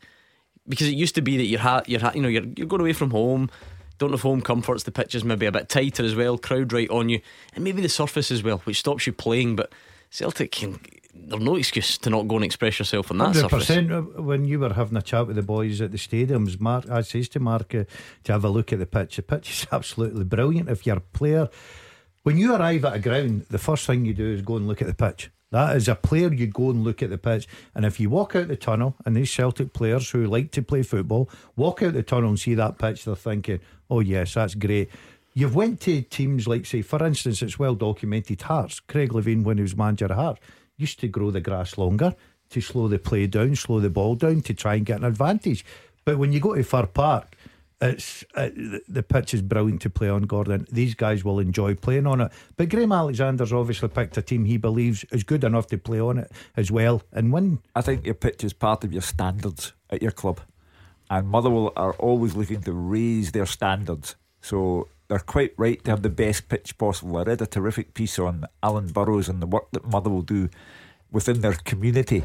Because it used to be that you're ha- you're ha- you know you're you're going away from home, don't have home comforts. The pitch is maybe a bit tighter as well, crowd right on you, and maybe the surface as well, which stops you playing. But Celtic can. There's no excuse to not go and express yourself on that 100%, surface. When you were having a chat with the boys at the stadiums, Mark, I says to Mark uh, to have a look at the pitch. The pitch is [LAUGHS] absolutely brilliant. If you're a player, when you arrive at a ground, the first thing you do is go and look at the pitch. That is a player, you go and look at the pitch. And if you walk out the tunnel, and these Celtic players who like to play football walk out the tunnel and see that pitch, they're thinking, oh, yes, that's great. You've went to teams like, say, for instance, it's well documented Hearts. Craig Levein, when he was manager of Hearts, used to grow the grass longer to slow the play down, slow the ball down to try and get an advantage. But when you go to Fir Park, it's uh, the pitch is brilliant to play on, Gordon. These guys will enjoy playing on it. But Graham Alexander's obviously picked a team he believes is good enough to play on it as well and win. I think your pitch is part of your standards at your club, and Motherwell are always looking to raise their standards. So they're quite right to have the best pitch possible. I read a terrific piece on Alan Burrows and the work that Motherwell do within their community.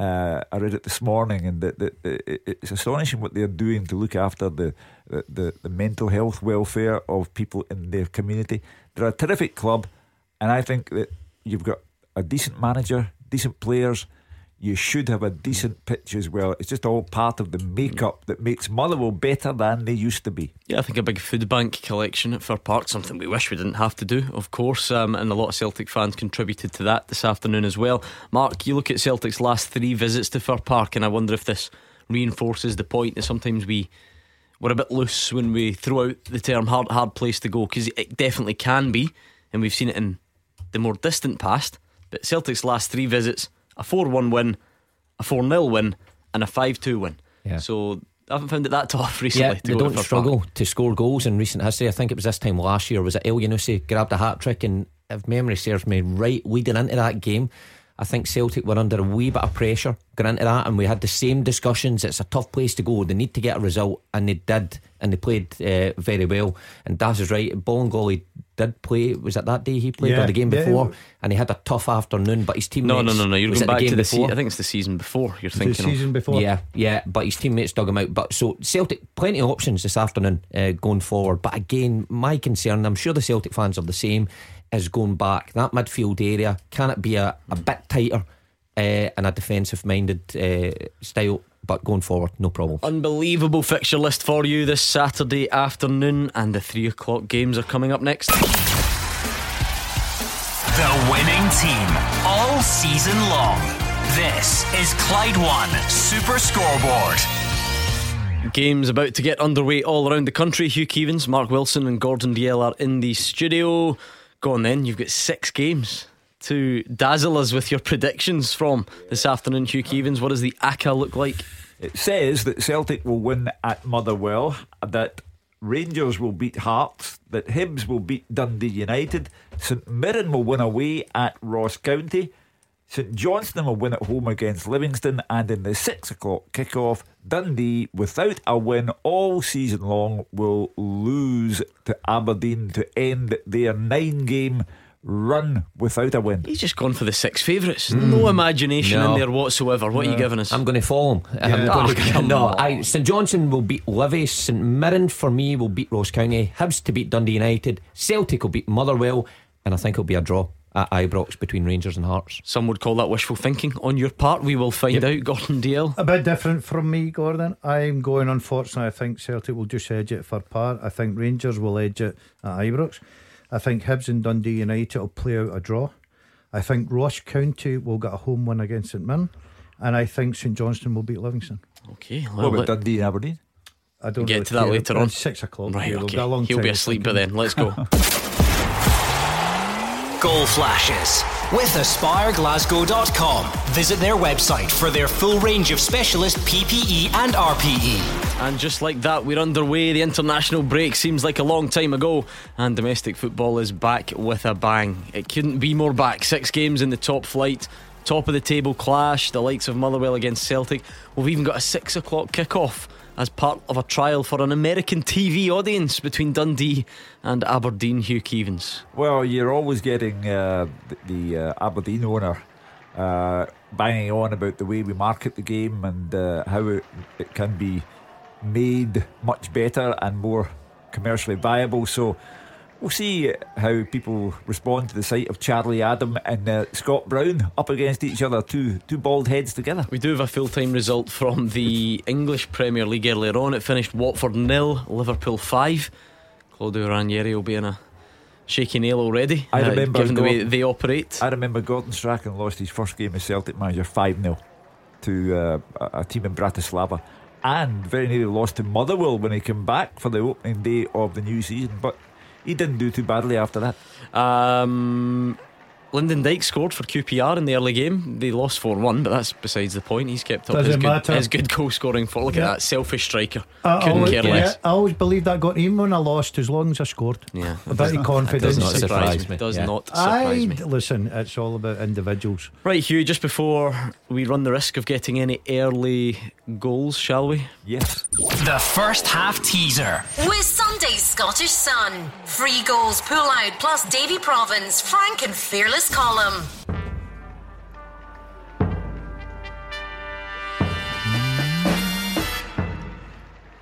Uh, I read it this morning, and it's astonishing what they're doing to look after the, the, the mental health welfare of people in their community. They're a terrific club, and I think that you've got a decent manager, decent players, you should have a decent pitch as well. It's just all part of the makeup that makes Motherwell better than they used to be. Yeah, I think a big food bank collection at Fir Park, something we wish we didn't have to do, of course, um, and a lot of Celtic fans contributed to that this afternoon as well. Mark, you look at Celtic's last three visits to Fir Park, and I wonder if this reinforces the point that sometimes we we're a bit loose when we throw out the term hard hard place to go because it definitely can be, and we've seen it in the more distant past. But Celtic's last three visits a 4 1 win, a 4 0 win, and a 5 2 win. Yeah. So I haven't found it that tough [LAUGHS] recently. Yeah, they don't struggle to score goals in recent history. I think it was this time last year. Was it Elyounoussi grabbed a hat trick and if memory serves me right, leading into that game, I think Celtic were under a wee bit of pressure going into that, and we had the same discussions. It's a tough place to go. They need to get a result, and they did, and they played uh, very well. And Das is right. Bolingoli did play. Was it that day he played yeah, or the game before? Yeah. And he had a tough afternoon. But his teammates. No, no, no, no. You're going back to the season. I think it's the season before. You're thinking the season of. before. Yeah, yeah. But his teammates dug him out. But so Celtic, plenty of options this afternoon uh, going forward. But again, my concern. I'm sure the Celtic fans are the same. Is going back that midfield area. Can it be a, a bit tighter? Uh, and a defensive minded uh, style. But going forward, no problem. Unbelievable fixture list for you this Saturday afternoon, and the three o'clock games are coming up next. The winning team all season long. This is Clyde One Super Scoreboard. Games about to get underway all around the country. Hugh Keevins, Mark Wilson, and Gordon Dalziel are in the studio. Go on then, you've got six games to dazzle us with your predictions from this afternoon, Hugh Keevins. What does the ACCA look like? It says that Celtic will win at Motherwell, that Rangers will beat Hearts, that Hibs will beat Dundee United, St Mirren will win away at Ross County, St Johnstone will win at home against Livingston, and in the six o'clock kickoff, Dundee, without a win all season long, will lose to Aberdeen to end their nine game run without a win. He's just gone for the six favourites. Mm. No imagination no. in there whatsoever. What no. are you giving us? I'm going to follow him. [LAUGHS] Yeah. I'm oh, to, no, I, St Johnstone will beat Livy. St Mirren for me will beat Ross County. Hibs to beat Dundee United. Celtic will beat Motherwell, and I think it'll be a draw at Ibrox between Rangers and Hearts. Some would call that wishful thinking on your part. We will find yep. out. Gordon Dalziel. A bit different from me, Gordon. I'm going, unfortunately, I think Celtic will just edge it for par. I think Rangers will edge it at Ibrox. I think Hibs and Dundee United will play out a draw. I think Ross County will get a home win against St Mirren. And I think St Johnstone will beat Livingston. Okay. Well, what about Dundee Aberdeen? I don't get really to that care. later on. Six o'clock. Right, okay. He'll be asleep by then. Let's go. [LAUGHS] Goal flashes with AspireGlasgow.com. Visit their website for their full range of specialist PPE and RPE. And just like that, we're underway. The international break seems like a long time ago, and domestic football is back with a bang. It couldn't be more back. Six games in the top flight, top of the table clash, the likes of Motherwell against Celtic. We've even got a six o'clock kickoff as part of a trial for an American TV audience between Dundee and Aberdeen Hugh Keevins. Well, you're always getting uh, the, the uh, Aberdeen owner uh, banging on about the way we market the game and uh, how it, it can be made much better and more commercially viable. So We'll see how people respond to the sight of Charlie Adam and uh, Scott Brown up against each other, two two bald heads together. We do have a full time result from the English Premier League earlier on. It finished Watford nil, Liverpool five. Claudio Ranieri will be in a shaky nail already. I uh, remember given Gordon, the way they operate. I remember Gordon Strachan lost his first game as Celtic manager five 0 to uh, a team in Bratislava. And very nearly lost to Motherwell when he came back for the opening day of the new season. But he didn't do too badly after that. Um, Lyndon Dyke scored for QPR in the early game. They lost 4 1, but that's besides the point. He's kept up his good, his good, goal scoring for. Look yeah. at that selfish striker. I Couldn't always, care less. Yeah, I always believed that got him when I lost, as long as I scored. Yeah. A bit of confidence. does not surprise me. Does yeah. not surprise I, me. Listen, it's all about individuals. Right, Hugh, just before we run the risk of getting any early goals, shall we? Yes. The first half teaser. With Sunday's Scottish Sun. Free goals pull out plus Davie Provan's, Frank and Fearless column.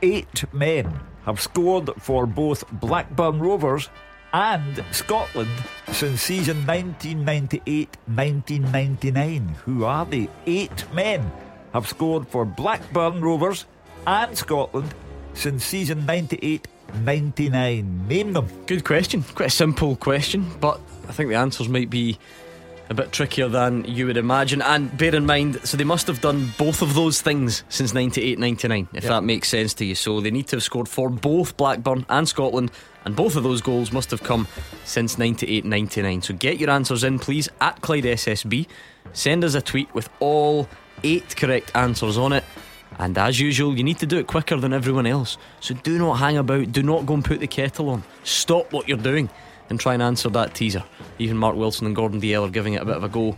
Eight men have scored for both Blackburn Rovers and Scotland since season 1998 1999. Who are they? Eight men have scored for Blackburn Rovers and Scotland since season 98 99. Name them. Good question. Quite a simple question, but I think the answers might be a bit trickier than you would imagine. And bear in mind, so they must have done both of those things since 98 99, if yep. that makes sense to you. So they need to have scored for both Blackburn and Scotland, and both of those goals must have come since 98 99. So get your answers in, please, at Clyde SSB. Send us a tweet with all eight correct answers on it. And as usual, you need to do it quicker than everyone else. So do not hang about, do not go and put the kettle on. Stop what you're doing and try and answer that teaser. Even Mark Wilson and Gordon Dalziel are giving it a bit of a go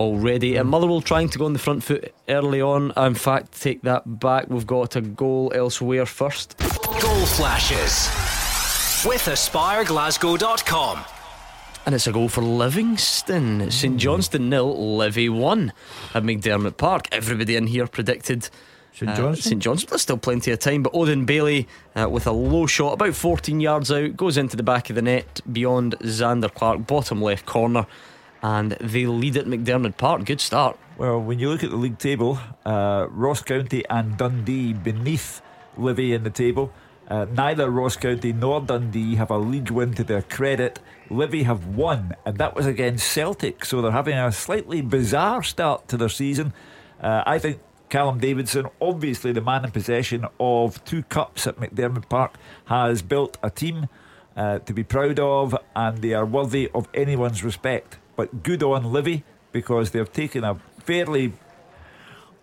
already. And Motherwell trying to go on the front foot early on. In fact, take that back. We've got a goal elsewhere first. Goal flashes with AspireGlasgow.com. And it's a goal for Livingston. St Johnstone nil, Livy one at McDiarmid Park. Everybody in here predicted St. Uh, St Johnstone. There's still plenty of time, but Odin Bailey uh, with a low shot, about 14 yards out, goes into the back of the net beyond Zander Clark, bottom left corner, and they lead at McDiarmid Park. Good start. Well, when you look at the league table, uh, Ross County and Dundee beneath Livy in the table. Uh, neither Ross County nor Dundee have a league win to their credit. Livy have won, and that was against Celtic, so they're having a slightly bizarre start to their season. Uh, I think Callum Davidson, obviously the man in possession of two cups at McDiarmid Park, has built a team uh, to be proud of, and they are worthy of anyone's respect. But good on Livy because they've taken a fairly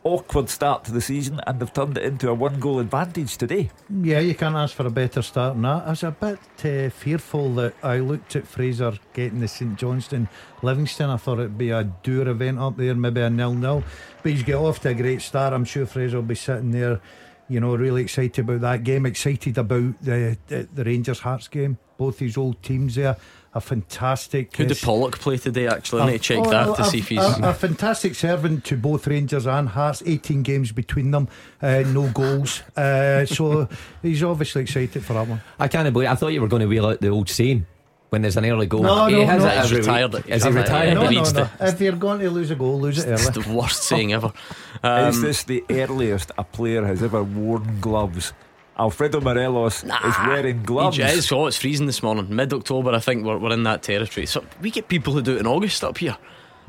awkward start to the season and they've turned it into a one goal advantage today. Yeah, you can't ask for a better start than that. I was a bit uh, fearful that I looked at Fraser getting the St Johnstone Livingston. I thought it'd be a dour event up there, maybe a nil nil. But he's got off to a great start. I'm sure Fraser will be sitting there, you know, really excited about that game, excited about the, the, the Rangers Hearts game. Both these old teams there a fantastic. Who did Pollock play today? Actually, I need to check oh, that to a, see if he's a, a, fantastic servant to both Rangers and Hearts. 18 games between them, uh, no goals. Uh, so [LAUGHS] he's obviously excited for that one. I can't believe. I thought you were going to wheel out the old saying. When there's an early goal, no, he no, has no. it He's retired. Is he retired? No, he no, no. If you're going to lose a goal, lose it early. It's the worst saying ever. Um, Is this the earliest a player has ever worn gloves? Alfredo Morelos nah, is wearing gloves. It is. Oh, it's freezing this morning. Mid October, I think we're, we're in that territory. So we get people who do it in August up here.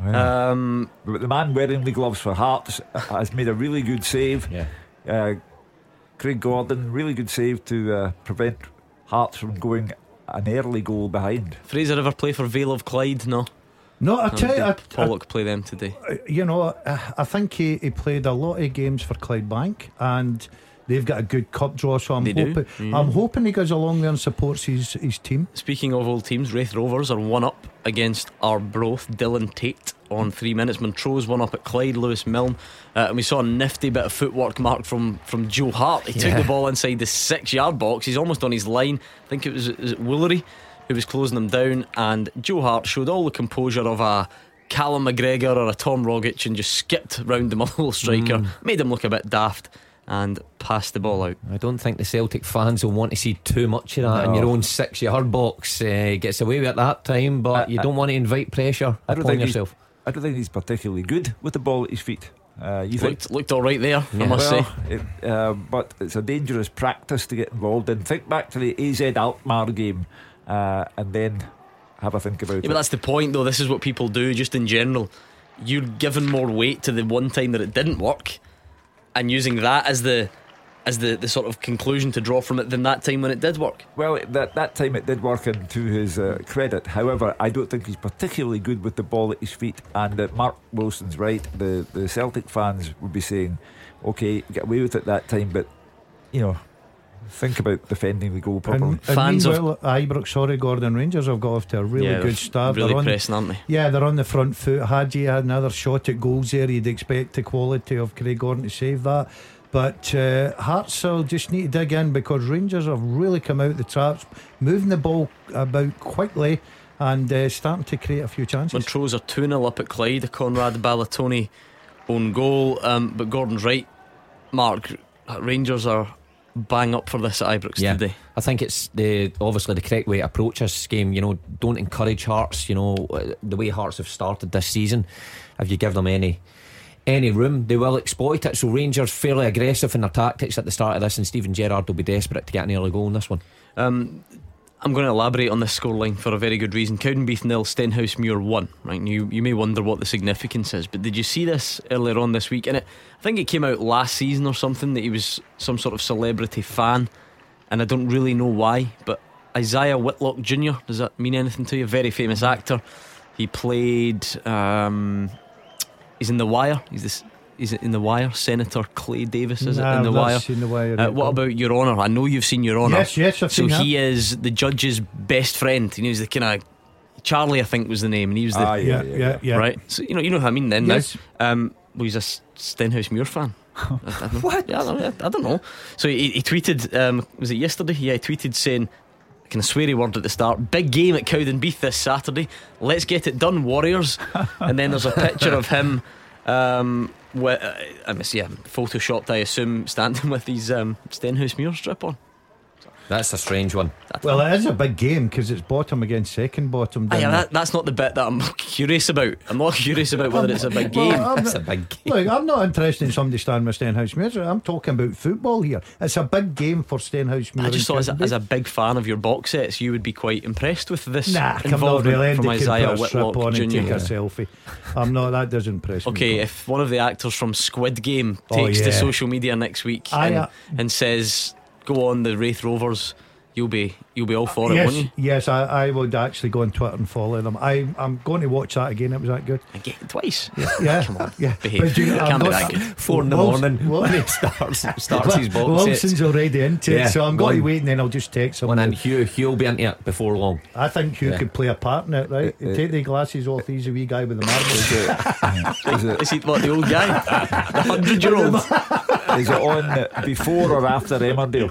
Yeah. Um, but the man wearing the gloves for Hearts has made a really good save. Yeah. Uh, Craig Gordon, really good save to uh, prevent Hearts from going an early goal behind. Fraser ever play for Vale of Clyde? No. No, I tell you, I, Pollock play them today. You know, I think he, he played a lot of games for Clydebank and they've got a good cup draw. So I'm They hoping do, yeah. I'm hoping he goes along there and supports his his team. Speaking of old teams, Raith Rovers are one up against Arbroath. Dylan Tait on three minutes. Montrose one up at Clyde. Lewis Milne, uh, and we saw a nifty bit of footwork mark from from Joe Hart. He took the ball inside the six yard box. He's almost on his line. I think it was is it Woolery who was closing him down, and Joe Hart showed all the composure of a. Callum McGregor or a Tom Rogic and just skipped round the Motherwell striker, Mm. made him look a bit daft, and pass the ball out. I don't think the Celtic fans will want to see too much of that in your own six yard box. Uh, gets away with it that time, but I- you don't want to invite pressure I don't think he's- yourself. I don't think he's particularly good with the ball at his feet. Uh, you think? Looked, looked all right there, I must well, say. It, uh, but it's a dangerous practice to get involved in. Think back to the AZ Alkmaar game, uh, and then have a think about Yeah, it. but that's the point, though. This is what people do, just in general. You're giving more weight to the one time that it didn't work, and using that as the as the, the sort of conclusion to draw from it than that time when it did work. Well, that that time it did work, and to his uh, credit. However, I don't think he's particularly good with the ball at his feet. And uh, Mark Wilson's right. The the Celtic fans would be saying, "Okay, get away with it that time," but you know, think about defending the goal properly. And, and Fans of- meanwhile, Ibrox, sorry, Gordon Rangers have got off to a really Yeah, good start. Really They're on- pressing, aren't they? Yeah, they're on the front foot. Hagi had another shot at goals there. You'd expect the quality of Craig Gordon to save that. But uh, Hearts will just need to dig in because Rangers have really come out of the traps, moving the ball about quickly and uh, starting to create a few chances. Montrose are 2 0 up at Clyde. A Conrad Balatoni own goal. Um, but Gordon's right. Mark, Rangers are bang up for this at Ibrox Yeah. today. I think it's the obviously the correct way to approach this game. You know, don't encourage Hearts. You know, the way Hearts have started this season. If you give them any any room, they will exploit it. So Rangers fairly aggressive in their tactics at the start of this, and Steven Gerrard will be desperate to get an early goal in this one. Um, I'm going to elaborate on this scoreline for a very good reason. Cowdenbeath nil, Stenhouse Muir one. Right, you you may wonder what the significance is, but did you see this earlier on this week? And it, I think it came out last season or something that he was some sort of celebrity fan, and I don't really know why. But Isaiah Whitlock Jr. Does that mean anything to you? Very famous actor. He played. Um, he's in The Wire. He's this. He's in The Wire. Senator Clay Davis is Nah, it in The Wire? seen The Wire Uh, what about Your Honour? I know you've seen Your Honour. Yes, yes, I've so seen that. he is the judge's best friend. He was the kind of Charlie, I think, was the name, and he was the Ah, Yeah, yeah, yeah. right. So you know, you know what I mean. Then Yes. now, um, well, he's a Stenhouse Muir fan. [LAUGHS] I, I don't, what? Yeah, I don't, I don't know. So he, he tweeted. Um, was it yesterday? Yeah, he tweeted saying. I can sweary word at the start. Big game at Cowdenbeath this Saturday. Let's get it done, Warriors. [LAUGHS] and then there's a picture of him. Um, with, uh, I miss, yeah, photoshopped, I assume, standing [LAUGHS] with his um, Stenhouse Muir strip on. That's a strange one. Well, it is a big game because it's bottom against second bottom. Down yeah, that, that's not the bit that I'm [LAUGHS] curious about. I'm not [LAUGHS] curious about whether it's a big game. Well, I'm That's not- a big [LAUGHS] game. Look, I'm not interested in somebody standing with Stenhouse Muir. I'm talking about football here. It's a big game for Stenhouse Muir. I just thought, as a, as a big fan of your box sets, you would be quite impressed with this Nah, come on, involvement really. from Andy Isaiah put a strip Whitlock on and Jr. take a selfie. I'm not. That doesn't impress me. Okay, if one of the actors from Squid Game Oh, takes to social media next week I, and, uh, and says, "Go on, the Raith Rovers, You'll be you'll be all for it, yes, won't you? yes, I, I would actually go on Twitter and follow them. I, I'm going to watch that again. It was that good. Again, twice. Yeah, yeah. Come on, yeah. behave. You- It can't be got- that good. Four in the Wilson- morning Wil- when he starts starts his box Wilson's sets. already into Yeah, it, so I'm going to one. wait and then I'll just text him. One and Hugh Hugh will be into it before long. I think Hugh Yeah. could play a part in it, right? Uh, uh, Take the glasses off. He's a wee guy with the marbles. [LAUGHS] Is it, Is he what the old guy, the hundred year old? Is it on before or after Emmerdale?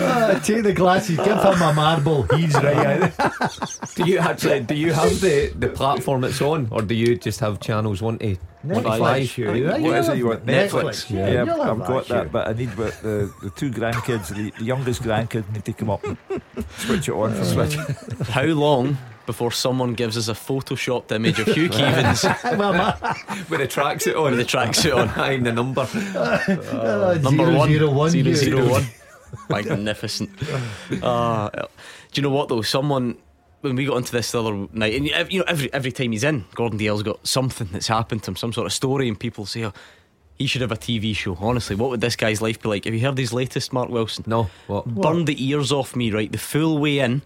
Ah, take the glasses. Give him a marble. He's right. [LAUGHS] Do you actually do you have the, the platform it's on, or do you just have channels one to one to Netflix, five? Hugh. What Yeah, is it you want? Netflix. Netflix. Yeah, Yeah, I've, have got that, that, but I need the, the, the two grandkids, the, the youngest grandkid, need to come up and switch it on for Switch. me. How long before someone gives us a photoshopped image of Hugh Keevins [LAUGHS] well, ma- with the tracksuit on. with the tracksuit on? Behind the number. uh, Number zero, one, zero, one, zero, Hugh. zero, one. Magnificent. Uh, do you know what though? Someone when we got into this the other night, and you know, every every time he's in, Gordon Dale's got something that's happened to him, some sort of story, and people say, oh, he should have a TV show. Honestly, what would this guy's life be like? Have you heard his latest, Mark Wilson? No, what? Burned the ears off me, right, the full way in,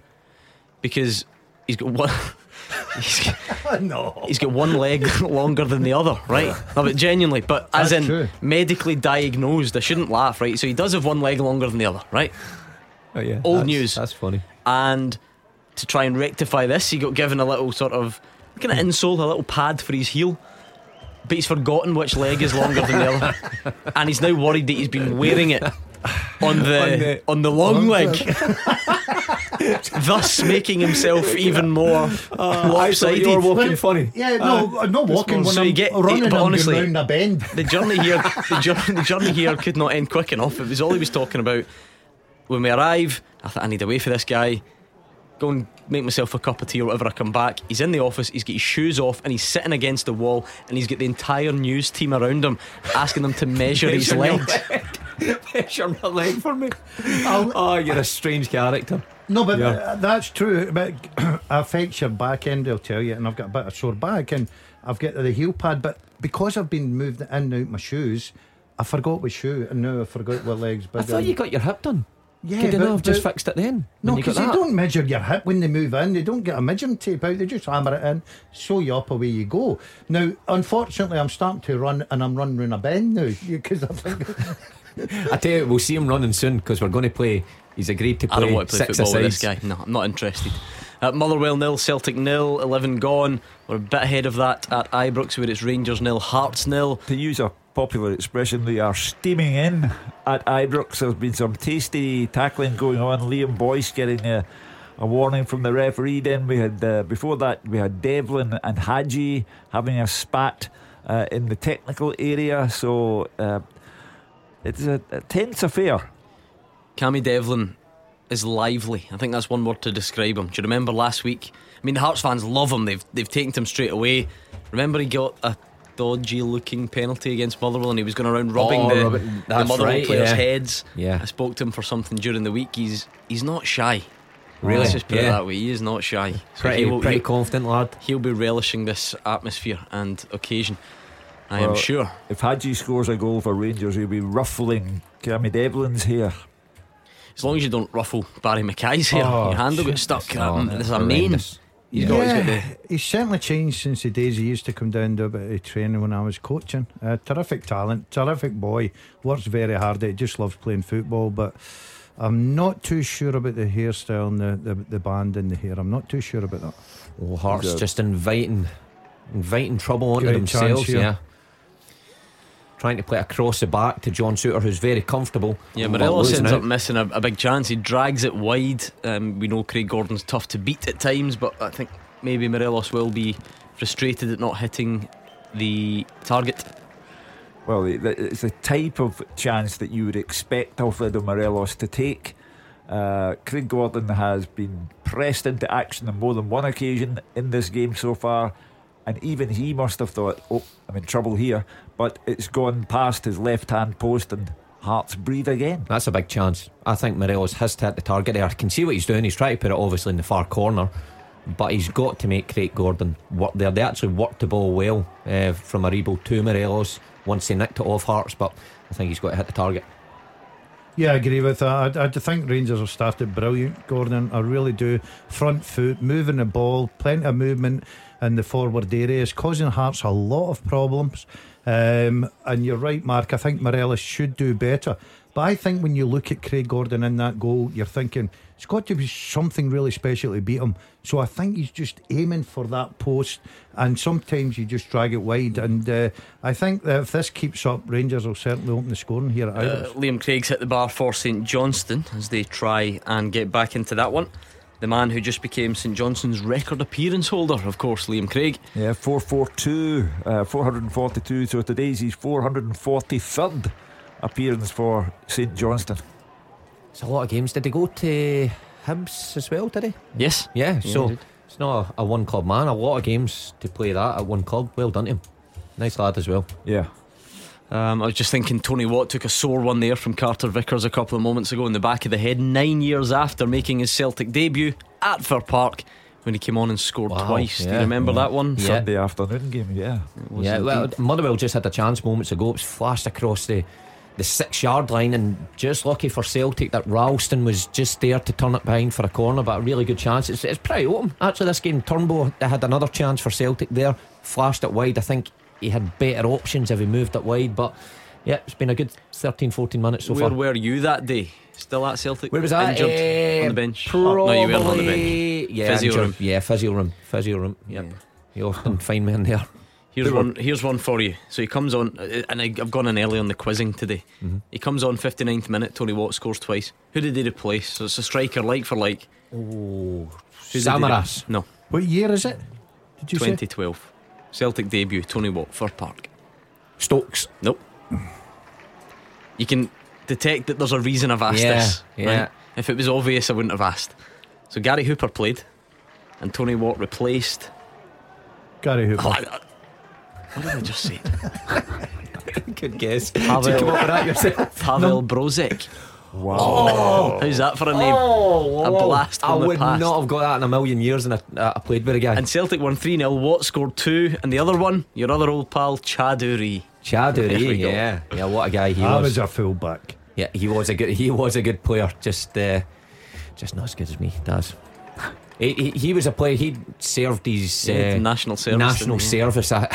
because he's got one. [LAUGHS] he's, no. he's got one leg [LAUGHS] longer than the other, right? No, but genuinely, but as in true. medically diagnosed, I shouldn't laugh, right? So he does have one leg longer than the other, right? Oh, yeah, Old that's- news. That's funny. And to try and rectify this, he got given a little sort of kind of insole, a little pad for his heel. But he's forgotten which leg is longer than the other, [LAUGHS] and he's now worried that he's been wearing it on the on the, long leg, thus making himself even more oh, I thought lopsided. you were walking funny. Yeah, no, uh, I'm not walking when So I'm you get- running. but honestly- going round a bend. the journey here [LAUGHS] the journey, the journey here could not end quick enough it was all he was talking about when we arrive I thought I need to wait for this guy go and make myself a cup of tea or whatever I come back he's in the office he's got his shoes off and he's sitting against the wall and he's got the entire news team around him asking them to [LAUGHS] measure his Measure your legs [LAUGHS] Measure my leg for me. oh, you're a strange character. No, but Yeah. uh, that's true. But [CLEARS THROAT] it affects your back end, I'll tell you. And I've got a bit of sore back, and I've got the heel pad. But because I've been moved in and out my shoes, I forgot what shoe, and now I forgot what legs. But I Big thought you got your hip done. Yeah, Could you but- not have just fixed it then? No, when you got because they don't measure your hip when they move in. They don't get a measuring tape out. They just hammer it in, sew you up, away you go. Now, unfortunately, I'm starting to run, and I'm running round a bend now [LAUGHS] because I think [LAUGHS] I tell you, we'll see him running soon because we're going to play. He's agreed to play. I don't want to play six football with this guy no I'm not interested at Motherwell nil Celtic nil 11 gone we're a bit ahead of that at Ibrox where it's Rangers nil Hearts nil To use a popular expression, they are steaming in at Ibrox. There's been some tasty tackling going on. Liam Boyce getting a, a warning from the referee. Then we had uh, before that we had Devlin and Hagi having a spat uh, in the technical area. So uh, it's a, a tense affair. Cammy Devlin is lively. I think that's one word to describe him. Do you remember last week? I mean, the Hearts fans love him. They've they've taken him straight away. Remember, he got a dodgy looking penalty against Motherwell, and he was going around rubbing Oh, the, the Motherwell right, players' yeah. heads. Yeah. I spoke to him for something during the week. He's he's not shy. Really? Let's just put it that way. He is not shy. So Pretty, he will- pretty confident lad. He'll be relishing this atmosphere and occasion. I am sure. If Hagi scores a goal for Rangers, he'll be ruffling Cammy Devlin's hair. As long as you don't ruffle Barrie McKay's hair, Oh, your handle gets stuck. Um, there's a mane. horrendous. He's got, he's got the, yeah, he's certainly changed since the days he used to come down to a bit of training when I was coaching. Uh, terrific talent, terrific boy, works very hard. He just loves playing football, but. I'm not too sure about the hairstyle and the, the, the band in the hair. I'm not too sure about that. Oh, Hearts just inviting, inviting trouble onto Great themselves. Yeah. Trying to play across the back to John Souttar, who's very comfortable. Yeah, but Morelos ends out. up missing a, a big chance. He drags it wide. Um, we know Craig Gordon's tough to beat at times, but I think maybe Morelos will be frustrated at not hitting the target. Well, the- the- it's the type of chance that you would expect Alfredo Morelos to take. Uh, Craig Gordon has been pressed into action on more than one occasion in this game so far, and even he must have thought, "Oh, I'm in trouble here." But it's gone past his left-hand post, and Hearts breathe again. That's a big chance. I think Morelos has to hit the target there. I can see what he's doing. He's trying to put it obviously in the far corner, but he's got to make Craig Gordon work there. They actually worked the ball well uh, from Aribo to Morelos once they nicked it off Hearts, but I think he's got to hit the target. Yeah, I agree with that. I, I think Rangers have started brilliant, Gordon. I really do. Front foot, moving the ball, plenty of movement in the forward areas, causing Hearts a lot of problems. Um, and you're right, Mark. I think Morelos should do better. But I think when you look at Craig Gordon in that goal, you're thinking it's got to be something really special to beat him. So I think he's just aiming for that post, and sometimes you just drag it wide. And uh, I think that if this keeps up, Rangers will certainly open the scoring here at Uh, Liam Craig's hit the bar for St Johnstone as they try and get back into that one. The man who just became St Johnstone's record appearance holder, of course, Liam Craig. Yeah, 442, uh, 442. So today's his 443rd appearance for St Johnstone. It's a lot of games. Did he go to Hibs as well, did he? Yes. Yeah, Yeah, so it's not a, a one club man. A lot of games to play that at one club. Well done to him. Nice lad as well. Yeah. Um, I was just thinking Tony Watt took a sore one there from Carter Vickers a couple of moments ago in the back of the head, nine years after making his Celtic debut at Fir Park when he came on and scored twice. Do you yeah. remember that one? Sunday afternoon game, yeah. yeah, well, indeed. Motherwell just had a chance moments ago. It was flashed across the the six yard line, and just lucky for Celtic that Ralston was just there to turn it behind for a corner, but a really good chance. It's, it's pretty open. Actually, this game, Turnbull had another chance for Celtic there, flashed it wide. I think he had better options if he moved it wide, but yeah, it's been a good 13 14 minutes so Where far. Where were you that day? Still at Celtic? Where was I? Injured Eh, on the bench. Probably, no, you weren't on the bench. Yeah, Physio injured. room. Yeah, physio room. Physio room. Yep. You often [LAUGHS] find me in there. Here's one. Here's one for you. So he comes on, uh, and I, I've gone in early on the quizzing today. Mm-hmm. He comes on 59th minute. Tony Watt scores twice. Who did he replace? So it's a striker, like for like. Oh, Who Samaras. No, What year is it? Did you say? 2012. Celtic debut. Tony Watt, Fir Park. Stokes. Nope. You can detect that there's a reason I've asked Yeah, this. yeah. right? If it was obvious, I wouldn't have asked. So Gary Hooper played, and Tony Watt replaced. Gary Hooper. Oh, I- what did I just say? [LAUGHS] Good guess. Pavel, Did you come up with that yourself? Pavel Brozek. Wow. Oh. How's that for a name? Oh, a whoa. blast I from the would past. not have got that in a million years, and I, I played with a guy. And Celtic won 3 0. Watt scored two, and the other one, your other old pal, Chaduri. Chaduri, yeah, yeah. What a guy he I was. was a fullback. Yeah, he was a good. He was a good player. Just, uh, just not as good as me. Does. He, he, he was a player. He served his Yeah, uh, national service, National he? Yeah. service. I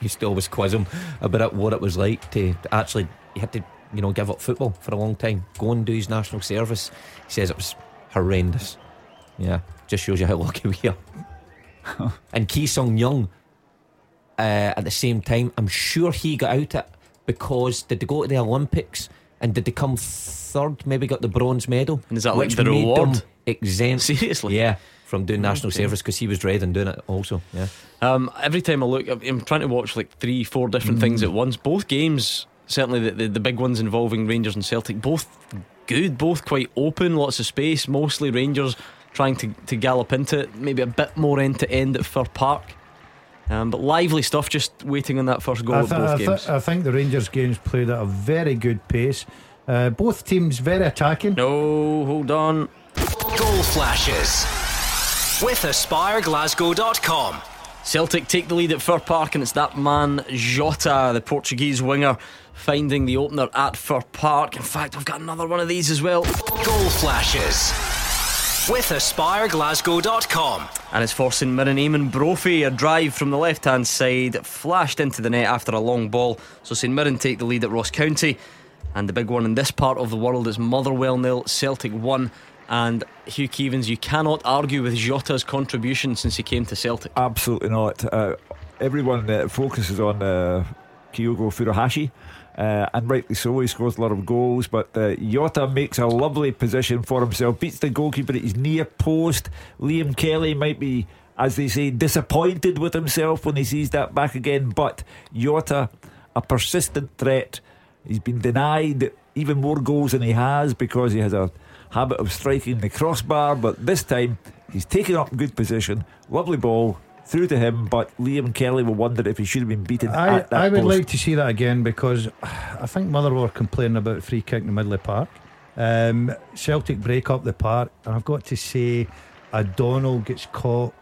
used to always quiz him about what it was like to, to actually. He had to, you know, give up football for a long time. Go and do his national service. He says it was horrendous. Yeah, just shows you how lucky we are. [LAUGHS] and Ki Sung Young, uh, at the same time, I'm sure he got out it because did they go to the Olympics and did they come third? Maybe got the bronze medal. And is that like the reward? exempt. Seriously? Yeah, from doing national Okay. service because he was dreading doing it also. Yeah. Um, every time I look, I'm trying to watch like three, four different things at once. Both games, certainly the, the, the big ones involving Rangers and Celtic, both good, both quite open, lots of space. Mostly Rangers trying to, to gallop into it, maybe a bit more end to end at Fir Park. Um, but lively stuff, just waiting on that first goal I, of both I, thi- games. I think the Rangers games played at a very good pace. Uh, both teams very attacking. No, hold on. Goal flashes with AspireGlasgow.com. Celtic take the lead at Fir Park, and it's that man Jota, the Portuguese winger, finding the opener at Fir Park. In fact, I've got another one of these as well. Goal flashes with AspireGlasgow.com. And it's forcing Mirren Eamonn Brophy. A drive from the left hand side, flashed into the net after a long ball. So St Mirren take the lead at Ross County. And the big one in this part of the world is Motherwell nil, Celtic 1. And Hugh Keevins, you cannot argue with Jota's contribution since he came to Celtic. Absolutely not. Uh, everyone uh, focuses on uh, Kyogo Furuhashi. Uh, and rightly so, he scores a lot of goals. But uh, makes a lovely position for himself, beats the goalkeeper at his near post. Liam Kelly might be, as they say, disappointed with himself when he sees that back again. But Jota, a persistent threat. He's been denied even more goals than he has because he has a habit of striking the crossbar. But this time, he's taken up good position. Lovely ball through to him, but Liam Kelly will wonder if he should have been beaten I, at that I would post. like to see that again because I think Motherwell are complaining about free kick in the middle of the park. Um, Celtic break up the park, and I've got to say, O'Donnell gets caught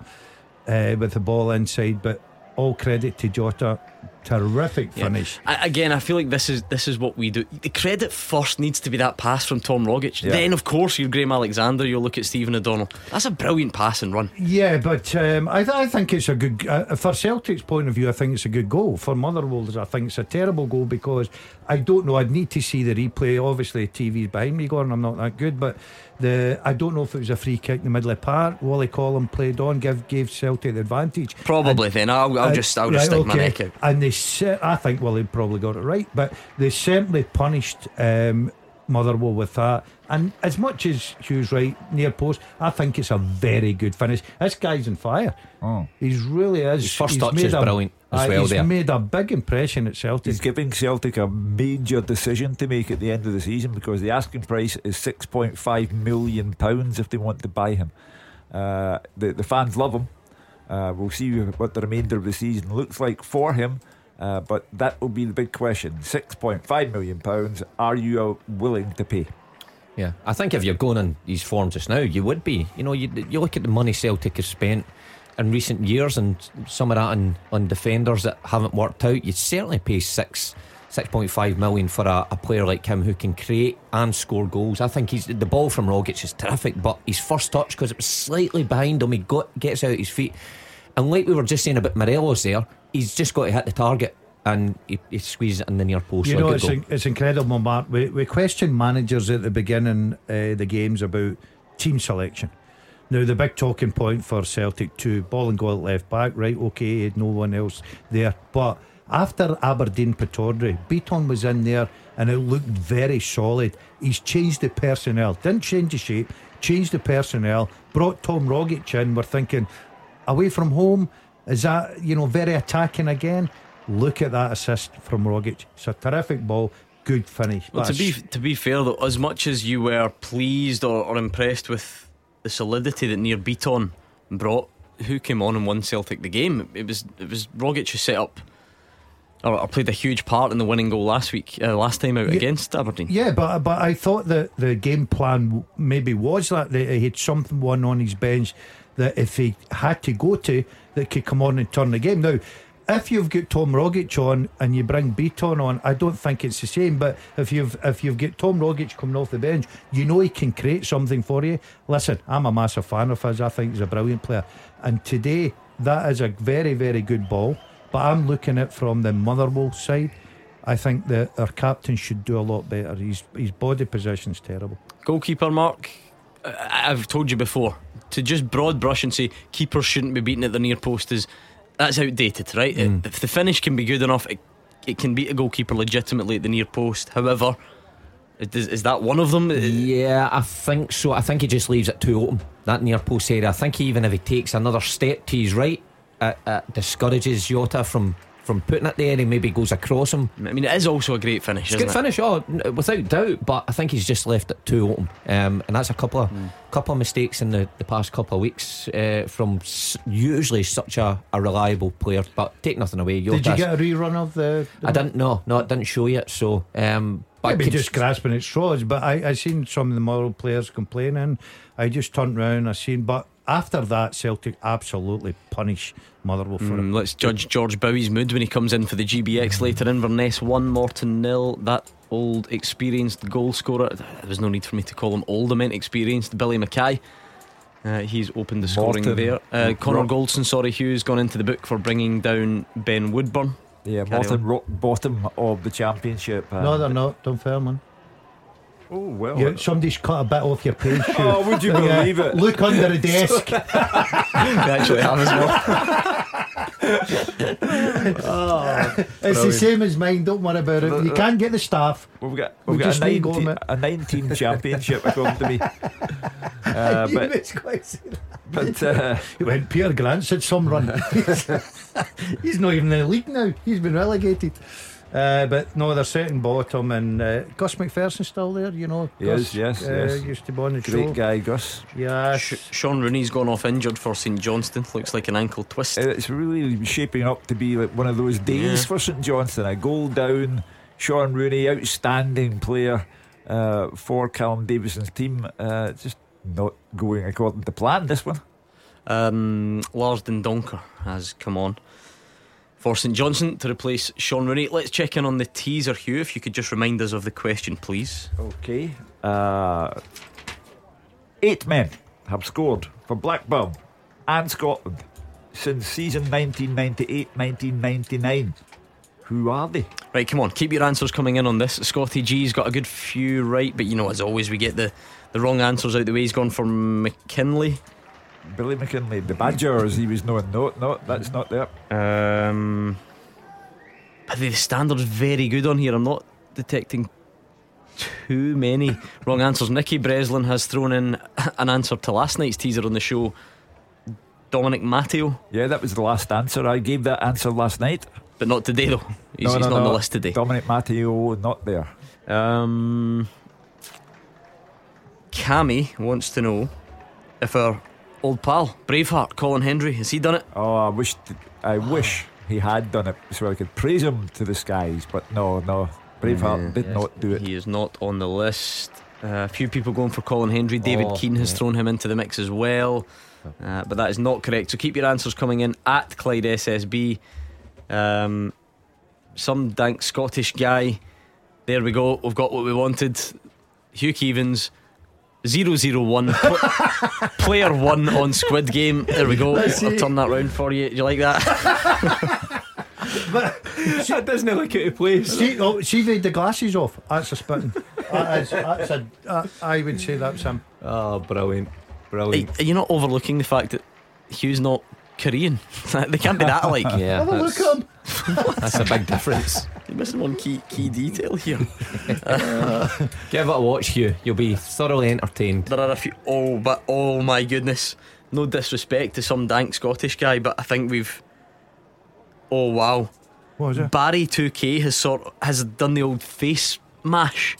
uh, with the ball inside, but all credit to Jota. Terrific finish. Yeah. Again, I feel like this is this is what we do. The credit first needs to be that pass from Tom Rogic. Yeah. Then, of course, you're Graham Alexander. You'll look at Stephen O'Donnell. That's a brilliant pass and run. Yeah, but um, I, th- I think it's a good uh, for Celtic's point of view. I think it's a good goal for Motherwell. I think it's a terrible goal because I don't know. I'd need to see the replay. Obviously, TV's behind me, going. I'm not that good, but the I don't know if it was a free kick in the middle of the park. Wally Collum played on, give gave Celtic the advantage. Probably. And, then I'll, I'll just I'll just right, stick okay. my neck out. And they, I think Wally probably got it right, but they certainly punished. Um, Motherwell with that. And as much as Hugh's right, near post, I think it's a very good finish. This guy's on fire. Oh. He's really is. His first he's touch is a, brilliant as uh, well. He's there. made a big impression at Celtic. He's giving Celtic a major decision to make at the end of the season because the asking price is six point five million pounds if they want to buy him. Uh, the the fans love him. Uh, we'll see what the remainder of the season looks like for him. Uh, but that will be the big question. £6.5 million. Are you willing to pay? Yeah, I think if you're going on these form just now, you would be. You know, you, you look at the money Celtic has spent in recent years and some of that on, on defenders that haven't worked out. You'd certainly pay six. 6.5 million for a, a, player like him who can create and score goals. I think he's the ball from Rogic is terrific, but his first touch because it was slightly behind him, he got gets out his feet. And like we were just saying about Morelos there, he's just got to hit the target and he, he squeezes it in the near post. You know, it's, it's incredible, Mark. We, we questioned managers at the beginning uh, the games about team selection. Now, the big talking point for Celtic to Bolingoli at left back, right? Okay, no one else there. But after Aberdeen Pittodrie, Bitton was in there and it looked very solid. He's changed the personnel, didn't change the shape, changed the personnel, brought Tom Rogic in. We're thinking, away from home, is that, you know, very attacking again? Look at that assist from Rogic. It's a terrific ball. Good finish. Well, to be to be fair though, as much as you were pleased or, or impressed with the solidity that Nir Bitton brought, who came on and won Celtic the game? It was it was Rogic who set up or, or played a huge part in the winning goal last week, uh, last time out yeah, against Aberdeen. Yeah, but but I thought that the game plan maybe was that, that he had someone on his bench that if he had to go to, that could come on and turn the game. Now, if you've got Tom Rogic on and you bring Bitton on, I don't think it's the same. But if you've if you've got Tom Rogic coming off the bench, you know he can create something for you. Listen, I'm a massive fan of his. I think he's a brilliant player. And today, that is a very very good ball. But I'm looking at from the Motherwell side. I think that our captain should do a lot better. His his body position's terrible. Goalkeeper Mark, I've told you before to just broad brush and say keepers shouldn't be beaten at the near post is that's outdated, right? Mm. If the finish can be good enough, it, it can beat a goalkeeper legitimately at the near post. However, is, is that one of them? Yeah, I think so. I think he just leaves it too open, that near post area. I think even if he takes another step to his right, it, it discourages Jota from from putting it there. He maybe goes across him. I mean, it is also a great finish. It's a good it? finish, oh, without doubt. But I think he's just left it too open, um, and that's a couple of mm. couple of mistakes in the, the past couple of weeks uh, from s- usually such a, a reliable player. But take nothing away. Jota's, Did you get a rerun of the? the I didn't know. No, it didn't show yet. So. Um, but Maybe just grasping at straws, but I I seen some of the moral players complaining. I just turned round. I seen, but after that, Celtic absolutely punish Motherwell for mm, it. Let's judge George Bowie's mood when he comes in for the GBX later. Inverness 1, Morton nil. That old experienced goal scorer. There was no need for me to call him old, I meant experienced. Billy Mackay. Uh, he's opened the scoring Morton. there. Uh, Connor Rock. Goldson, sorry, Hughes gone into the book for bringing down Ben Woodburn. Yeah, Morton rock bottom of the championship. Uh, no, they're not. Don't fail, man. Oh well, you, somebody's cut a bit off your page. [LAUGHS] oh, would you believe it? Look under the [LAUGHS] desk. they actually have as well. oh, it's brilliant. the same as mine. Don't worry about it. You can't get the staff. We've got we've we got a 19, a 19 championship according to me. [LAUGHS] Uh, but but uh, went Peter Grant's had some run. He's not even in the league now. He's been relegated. Uh, but no, they're setting bottom, and uh, Gus McPherson's still there. You know, Gus, yes, yes, uh, yes. Used to be on the Great show. guy, Gus. Yeah, Sh- Shaun Rooney's gone off injured for St Johnstone. Looks like an ankle twist. It's really shaping up to be like one of those days yeah. for St Johnstone. A goal down. Shaun Rooney, outstanding player uh, for Callum Davidson's team. Uh, just not going according to plan. This one. Um, Lars Dendoncker has come on. For St Johnstone to replace Shaun Rooney. Let's check in on the teaser, Hugh. If you could just remind us of the question, please. Okay. Uh, eight men have scored for Blackburn and Scotland since season 1998 1999. Who are they? Right, come on, keep your answers coming in on this. Scotty G's got a good few right, but you know, as always, we get the, the wrong answers out the way. He's gone for McKinlay. Billy McKinlay, the Badger, as he was known. No, no, that's not there. Um, the standard's very good on here. I'm not detecting too many [LAUGHS] wrong answers. Nicky Breslin has thrown in an answer to last night's teaser on the show. Dominic Matteo. Yeah, that was the last answer. I gave that answer last night. But not today, though. He's, no, no, he's not no. on the list today. Dominic Matteo, not there. Um, Cammy wants to know if our old pal, Braveheart, Colin Hendry, has he done it? Oh, I wish, I wish he had done it so I could praise him to the skies. But no, no, Braveheart did Yes, not do it. He is not on the list. Uh, a few people going for Colin Hendry. David Oh, Keane has yeah. thrown him into the mix as well. Uh, but that is not correct. So keep your answers coming in at Clyde SSB. Um, some dank Scottish guy. There we go. We've got what we wanted. Hugh Keevins. 001 Pl- [LAUGHS] player one on Squid Game. There we go. I'll see. turn that round for you. Do you like that? [LAUGHS] But that doesn't look out of place. See, oh, see the, the glasses off. That's a spitting. that is, that's a, uh, I would say that's him. Oh, brilliant. Brilliant. are you not overlooking the fact that Hugh's not Korean? [LAUGHS] they can't be that alike. Yeah, Have a look at him. [LAUGHS] That's a big difference. You're missing one key key detail here. Give it a watch, Hugh. You'll be thoroughly entertained. There are a few. Oh, but oh my goodness. No disrespect to some dank Scottish guy, but I think we've. Oh wow. What was it? Barry 2K has sort has done the old face mash.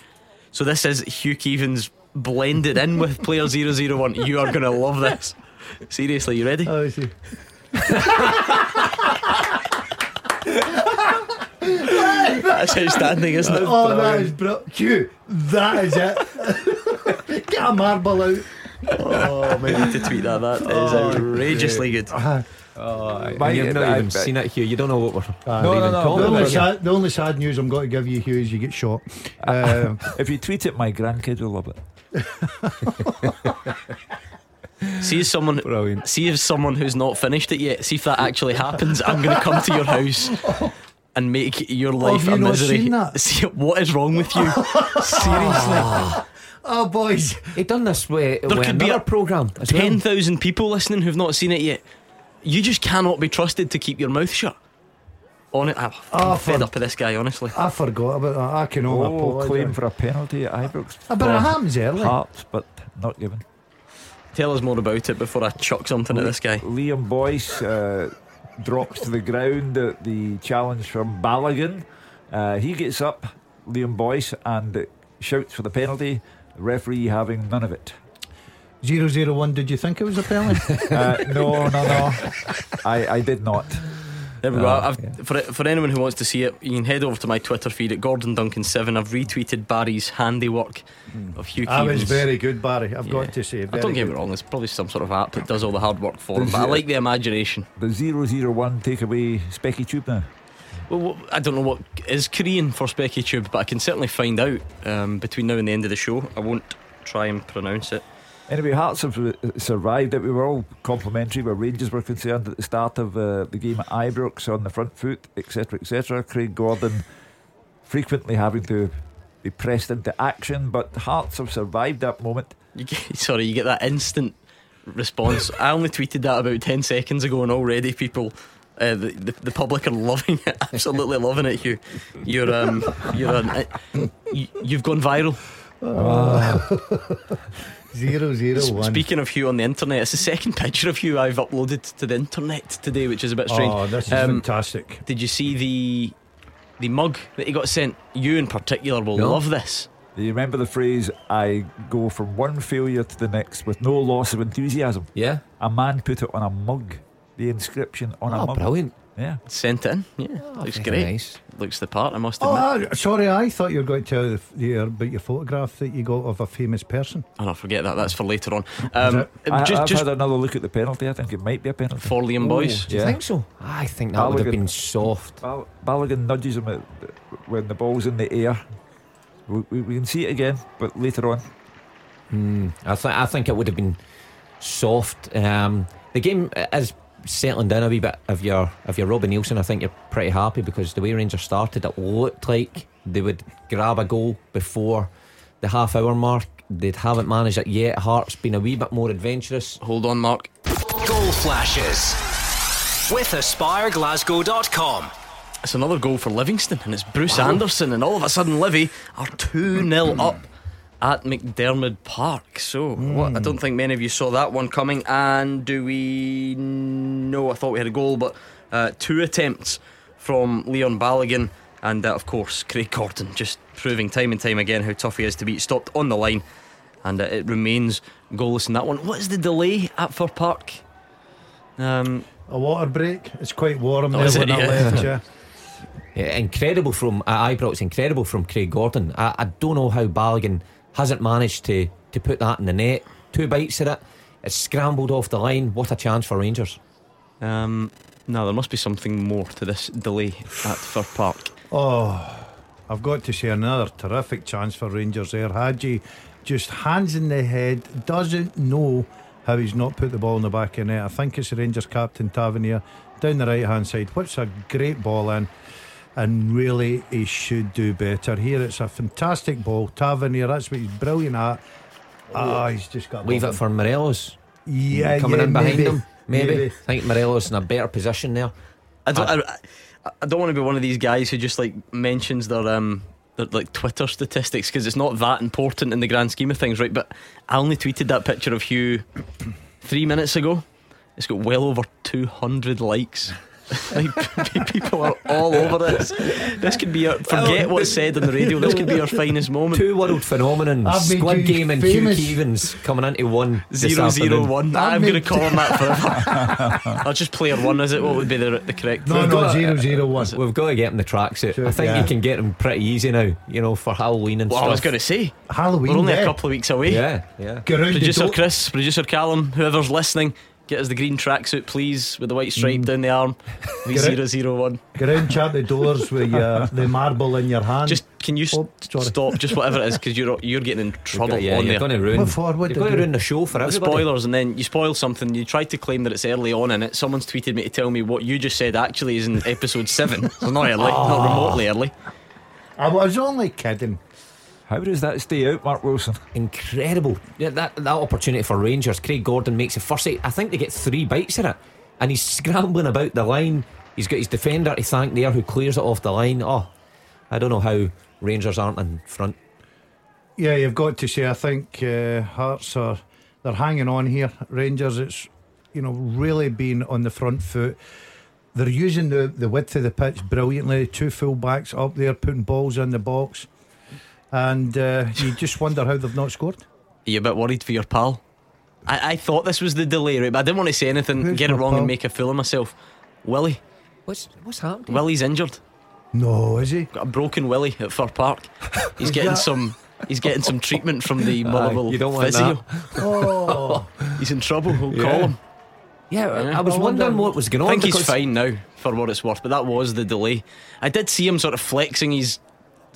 So this is Hugh Keevins blended in with player 001. You are gonna love this. Seriously, you ready? Oh, I see. [LAUGHS] That's outstanding, isn't it? Oh, that is bro. Q, that is it. [LAUGHS] Get a marble out. Oh, maybe to tweet that. That is Oh, outrageously good. Uh, Oh, My- you've not I- even I- seen it, Hugh. You don't know what we're uh, No, no, no, the, only sad, the only sad news I'm going to give you, Hugh, is you get shot. [LAUGHS] Um, If you tweet it, my grandkids will love it. [LAUGHS] See if someone Brilliant. see if someone who's not finished it yet. See if that actually happens. I'm going to come to your house and make your life have you a not misery. seen that? [LAUGHS] See what is wrong with you? Seriously, [LAUGHS] oh, boys. He done this way. There with could be a program as well. ten thousand people listening who've not seen it yet. You just cannot be trusted to keep your mouth shut. On it, I'm Oh, fed for- up with this guy. Honestly, I forgot about that. I can only Oh, claim for a penalty at Ibrox. Ah, but it happens early. Hearts, but not given. Tell us more about it before I chuck something at this guy. Liam Boyce uh, drops to the ground at the challenge from Balogun. Uh, he gets up, Liam Boyce, and shouts for the penalty. The referee having none of it. 001, did you think it was a penalty? [LAUGHS] Uh, no, no, no. I, I did not. There we go. Uh, I've, for for anyone who wants to see it, you can head over to my Twitter feed at Gordon Duncan Seven. I've retweeted Barry's handiwork of Hugh. I was very good, Barry. I've Yeah. got to say. I don't get good. me wrong. It's probably some sort of app that does all the hard work for him. Does But I like the imagination. The 001 take away Specky Tube now. Well, well, I don't know what is Korean for Specky Tube, but I can certainly find out um, between now and the end of the show. I won't try and pronounce it. Anyway, Hearts have uh, survived it. We were all complimentary where Rangers were concerned at the start of uh, the game at Ibrox on the front foot, etc., etc. Craig Gordon frequently having to be pressed into action, but Hearts have survived that moment. You get, [LAUGHS] sorry, you get that instant response. I only tweeted that about ten seconds ago, and already people. Uh, the, the the public are loving it, [LAUGHS] absolutely loving it. Hugh, you're um, you're an, uh, you, you've gone viral. [LAUGHS] Zero zero S- one. Speaking of Hugh on the internet, it's the second [LAUGHS] picture of Hugh I've uploaded to the internet today, which is a bit strange. Oh, this is Um, fantastic. Did you see the the mug that he got sent? You in particular will No. love this. Do you remember the phrase, I go from one failure to the next with no loss of enthusiasm? Yeah. A man put it on a mug, the inscription on a Oh, mug. brilliant. Yeah. Sent in. Yeah. Looks great. nice. Looks the part, I must admit. Oh, sorry, I thought you were going to tell the, your, about your photograph that you got of a famous person. Oh, no, forget that. That's for later on. Um, I, just I've just had another look at the penalty. I think it might be a penalty. for Liam Boyce. Do you Yeah. think so? I think that would have been soft. Ball- Balogun nudges him at, when the ball's in the air. We, we, we can see it again, but later on. Hmm. I think I think it would have been soft. Um, the game is settling down a wee bit. If you're if you're Robbie Neilson, I think you're pretty happy because the way Rangers started, it looked like they would grab a goal before the half hour mark. They haven't managed it yet. Hearts been a wee bit more adventurous. Hold on, Mark. Goal flashes with AspireGlasgow.com. It's another goal for Livingston, and it's Bruce Anderson, and all of a sudden, Livy are 2 0 up at McDiarmid Park. So, what, I don't think many of you saw that one coming. And do we know? I thought we had a goal, but uh, two attempts from Leon Balogun, and uh, of course, Craig Gordon just proving time and time again how tough he is to beat. Stopped on the line, and uh, it remains goalless in that one. What is the delay at Fir Park? Um, A water break. It's quite warm Oh, there is when it? I Yeah. left, [LAUGHS] yeah. Yeah, incredible from at Ibrox, incredible from Craig Gordon. I, I don't know how Balogun hasn't managed to to put that in the net. Two bites at it. It's scrambled off the line. What a chance for Rangers. Um, no, there must be something more to this delay at Fir Park. Oh, I've got to say another terrific chance for Rangers there. Hagi just hands in the head, doesn't know how he's not put the ball in the back of the net. I think it's Rangers captain Tavernier down the right hand side. What's a great ball in. And really, he should do better. Here, it's a fantastic ball. Tavernier, that's what he's brilliant at. Ah, he's just got Leave it for Morelos. Yeah, coming yeah, in behind maybe. him. Maybe. Maybe. I think Morelos in a better position there. I don't. I, I don't want to be one of these guys who just like mentions their um their like Twitter statistics because it's not that important in the grand scheme of things, right? But I only tweeted that picture of Hugh three minutes ago. It's got well over two hundred likes. [LAUGHS] like [LAUGHS] people are all over this. This could be our, forget what's said on the radio. This could be our finest moment. Two world phenomenons. I've made Squid you Game and Hugh famous. Keevins coming into one. this Zero zero afternoon. one. I've I'm going to call him that [LAUGHS] forever. I'll just player one. Is it? What would be the the correct? No, We've no, got- zero, zero, one. We've got to get him the tracksuit. Sure, I think yeah. you can get him pretty easy now, you know, for Halloween and Well, stuff. I was going to say Halloween. we're only yeah. a couple of weeks away. Yeah, yeah. Get around Producer. Chris, producer Callum, whoever's listening, get us the green tracksuit, please, with the white stripe mm. down the arm. We Get it. zero zero one. Get chat the doors with your, uh, [LAUGHS] the marble in your hand. Just can you s Oh, sorry. stop? Just whatever it is, because you're you're getting in trouble yeah, on you're there. going to ruin. What for? What you're going to ruin the show for the everybody. spoilers, and then you spoil something. You try to claim that it's early on in it. Someone's tweeted me to tell me what you just said actually is in episode seven. [LAUGHS] So not early, not ah. remotely early. I was only kidding. How does that stay out, Mark Wilson? Incredible. Yeah, that that opportunity for Rangers. Craig Gordon makes a first eight. I think they get three bites at it, and he's [LAUGHS] scrambling about the line. He's got his defender to thank there, who clears it off the line. Oh, I don't know how Rangers aren't in front. Yeah, you've got to say. I think uh, Hearts are they're hanging on here. Rangers, it's you know really been on the front foot. They're using the the width of the pitch brilliantly. Two full backs up there putting balls in the box, and uh, you just wonder how they've not scored. Are you a bit worried for your pal? I, I thought this was the delay, right? But I didn't want to say anything, Who's get it wrong, pal? and make a fool of myself. Willie, What's what's happening? Willie's injured. No, is he? Got a broken Willie at Fir Park. He's [LAUGHS] getting that- some. He's getting some treatment from the [LAUGHS] Aye, Motherwell you don't want physio. Oh, [LAUGHS] He's in trouble. We'll Yeah. call him. Yeah, Yeah. I was wondering what was going on. I on. think he's fine now, for what it's worth. But that was the delay. I did see him sort of flexing his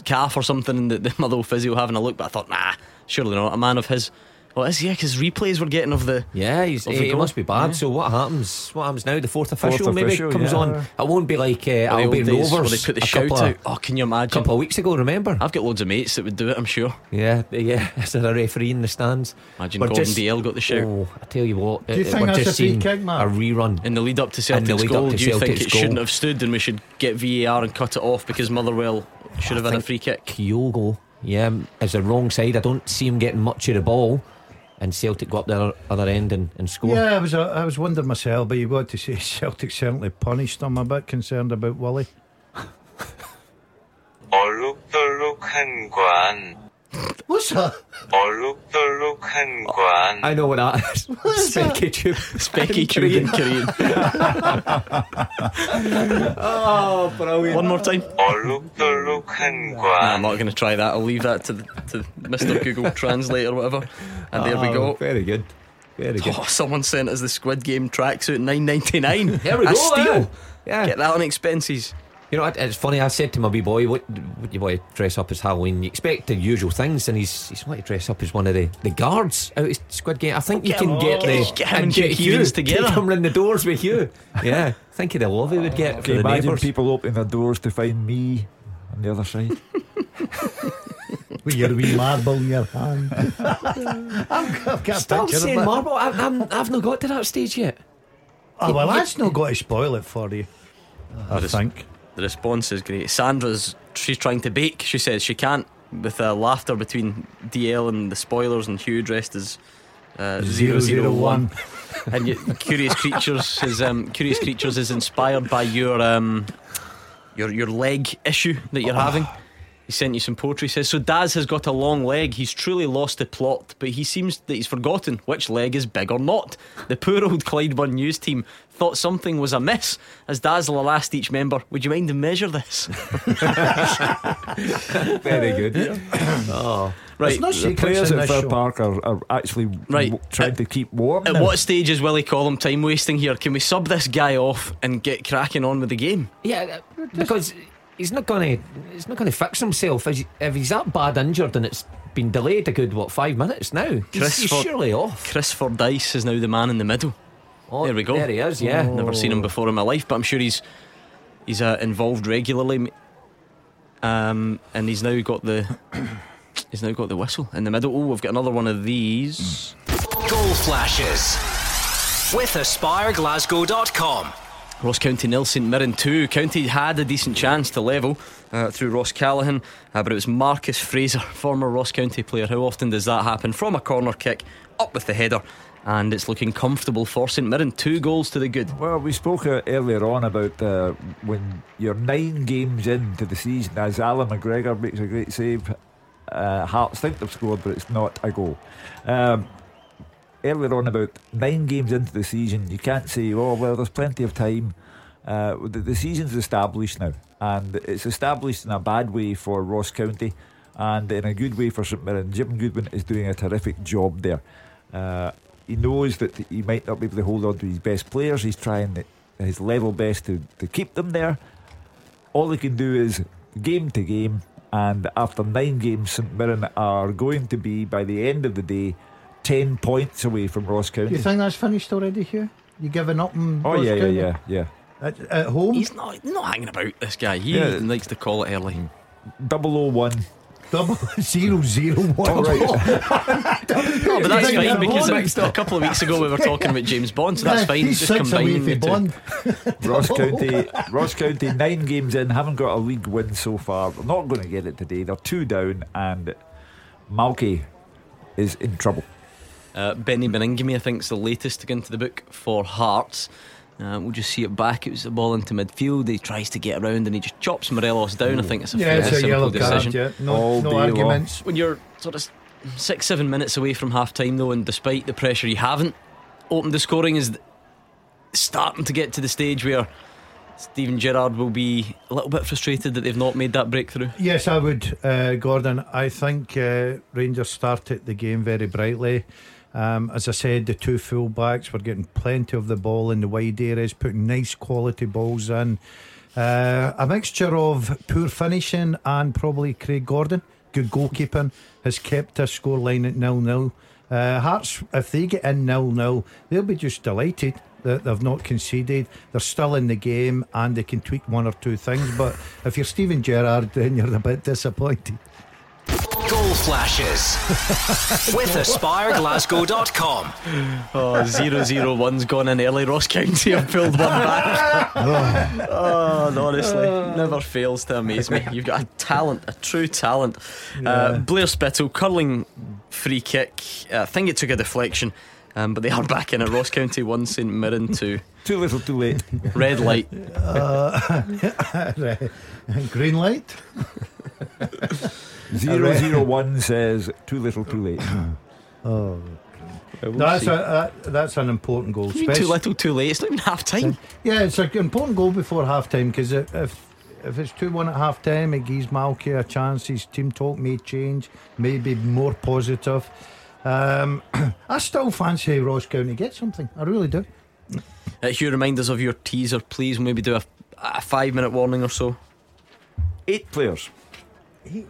calf or something, and the, the Motherwell physio having a look. But I thought, nah, surely not. A man of his. Well, is he? Yeah, because replays we're getting of the. Yeah, he's, Of the he, he must be bad. Yeah. So what happens? What happens now? The fourth Fourth official maybe official, comes yeah. on. It won't be like uh, the Albion old days Rovers. they put the shout out. Of, Oh, can you imagine? A couple of weeks ago, remember? I've got loads of mates that would do it. I'm sure. Yeah, yeah. [LAUGHS] Is there a referee in the stands? Imagine We're Gordon just- DL got the shout. Oh, I tell you what. Do you uh, think that's just a free kick, Mark? A rerun. In the lead up to In the Celtic's lead up goal, to do you think Celtic's it shouldn't have stood and we should get VAR and cut it off because Motherwell should have I had a think free kick? Kyogo, yeah, is the wrong side. I don't see him getting much of the ball. And Celtic go up the other, other end and, and score. yeah. I was uh, I was wondering myself, but you've got to say Celtic [LAUGHS] certainly punished. I'm a bit concerned about Willie. 얼룩덜룩한 관 What's that? 얼룩덜룩한 I know what that is. Specky tube. Specky [LAUGHS] tube in Korean. [LAUGHS] oh, brilliant. One more time. 얼룩덜룩한 Nah, I'm not going to try that. I'll leave that to, the, to Mr. Google [LAUGHS] Translate or whatever. And there we Oh, go. Very good. Very good. Oh, someone sent us the Squid Game tracksuit, nine ninety nine. There we a go, steal. eh? Yeah. Get that on expenses. You know, it's funny. I said to my wee boy, "What would you want to dress up as Halloween?" You expect the usual things, and he's he's wanting to dress up as one of the, the guards out of Squid Game. I think you Get can him- get the get him and Jake Hugh Stevens to together. [LAUGHS] come round the doors with you. Yeah, think of the love he would get for you the imagine neighbours. people opening their doors to find me on the other side? [LAUGHS] With your wee marble in your hand. [LAUGHS] I've got a Stop picture saying marble. I, I'm, I've not got to that stage yet. Oh, well, that's not got to spoil it for you. I The res- think. The response is great. Sandra's she's trying to bake. She says she can't with uh, laughter between DL and the spoilers and Hugh dressed as uh, Zero, zero, 001. [LAUGHS] and yet, Curious Creatures is um, Curious Creatures is inspired by your um, your your leg issue that you're having. He sent you some poetry. He says so. Daz has got a long leg. He's truly lost the plot, but he seems that he's forgotten which leg is big or not. The poor old Clyde One news team thought something was amiss. As Daz the last each member, would you mind to measure this? [LAUGHS] Very good. [COUGHS] oh, Right. the players at Fir Park are, are actually Right. w- trying to keep warm. At now. what stage is Willie Collum time wasting here? Can we sub this guy off and get cracking on with the game? Yeah, uh, because he's not going to he's not going to fix himself if, he- if he's that bad injured and it's been delayed a good what five minutes now. He's, he's surely off. Chris Fordyce is now the man in the middle. Oh, there we go. there he is, yeah. Never seen him before in my life, but I'm sure he's he's uh, involved regularly. Um, and he's now got the [CLEARS THROAT] he's now got the whistle in the middle. Oh, we've got another one of these. Goal flashes with AspireGlasgow.com. Ross County nil St Mirren 2. County had a decent chance to level uh, through Ross Callachan, uh, but it was Marcus Fraser, [LAUGHS] former Ross County player. How often does that happen? From a corner kick, up with the header, and it's looking comfortable for St Mirren. Two goals to the good. Well, we spoke uh, earlier on about uh, when you're nine games into the season, as Allan McGregor makes a great save. Uh, Hearts think they've scored, but it's not a goal. Um, earlier on about nine games into the season, you can't say, oh, well, there's plenty of time. Uh, the, the season's established now, and it's established in a bad way for Ross County and in a good way for St Mirren. Jim Goodwin is doing a terrific job there. Uh, he knows that he might not be able to hold on to his best players. He's trying his level best to, to keep them there. All he can do is game to game, and after nine games, St Mirren are going to be, by the end of the day, 10 points away from Ross County. you think that's finished already, Hugh? You giving up? In oh, Ross yeah, yeah, County? yeah, yeah. At, at home? He's not not hanging about. This guy, he Yeah. likes to call it early. Double O one. Double [LAUGHS] zero zero one. Oh, right. [LAUGHS] No, but that's He's fine getting because Bond. a, a couple of weeks ago we were talking about James Bond, so that's fine. He's Just six away combining the from two. Bond. [LAUGHS] Ross County, Ross County, nine games in, haven't got a league win so far. They're not going to get it today. They're two down, and Malky is in trouble. Uh, Beni Baningime, I think, is the latest to get into the book for Hearts. Uh, we'll just see it back. It was the ball into midfield. He tries to get around and he just chops Morelos down. I think it's a Yeah, fairly it's a simple yellow decision. card. Yeah, no, no day long. arguments. When you're sort of six, seven minutes away from half time, though, and despite the pressure, you haven't opened the scoring, is starting to get to the stage where Steven Gerrard will be a little bit frustrated that they've not made that breakthrough. Yes, I would, uh, Gordon. I think uh, Rangers started the game very brightly. Um, as I said, the two full backs were getting plenty of the ball in the wide areas, putting nice quality balls in. Uh, a mixture of poor finishing and probably Craig Gordon, good goalkeeping, has kept a scoreline at nil nil. Uh, Hearts, if they get in nil nil, they'll be just delighted that they've not conceded. They're still in the game and they can tweak one or two things. But if you're Steven Gerrard, then you're a bit disappointed. Goal flashes [LAUGHS] with AspireGlasgow.com. Oh, zero zero one's gone in early. Ross County have pulled one back. [LAUGHS] oh, honestly, never fails to amaze me. You've got a talent, a true talent. Uh, Blair Spittal, curling free kick. Uh, I think it took a deflection, um, but they are back in it. Ross County one, St Mirren two. Too little, too late. Red light. [LAUGHS] Uh, green light. Zero zero one says too little, too late. [COUGHS] Oh, we'll that's see. a, that, that's an important goal. What you mean too little, too late. It's not even half time. Yeah, it's an important goal before half time because if if it's 2 1 at half time, it gives Malky a chance. His team talk may change, maybe more positive. Um, [CLEARS THROAT] I still fancy Ross County get something. I really do. Uh, Hugh, remind us of your teaser, please. Maybe do a, a five minute warning or so. Eight players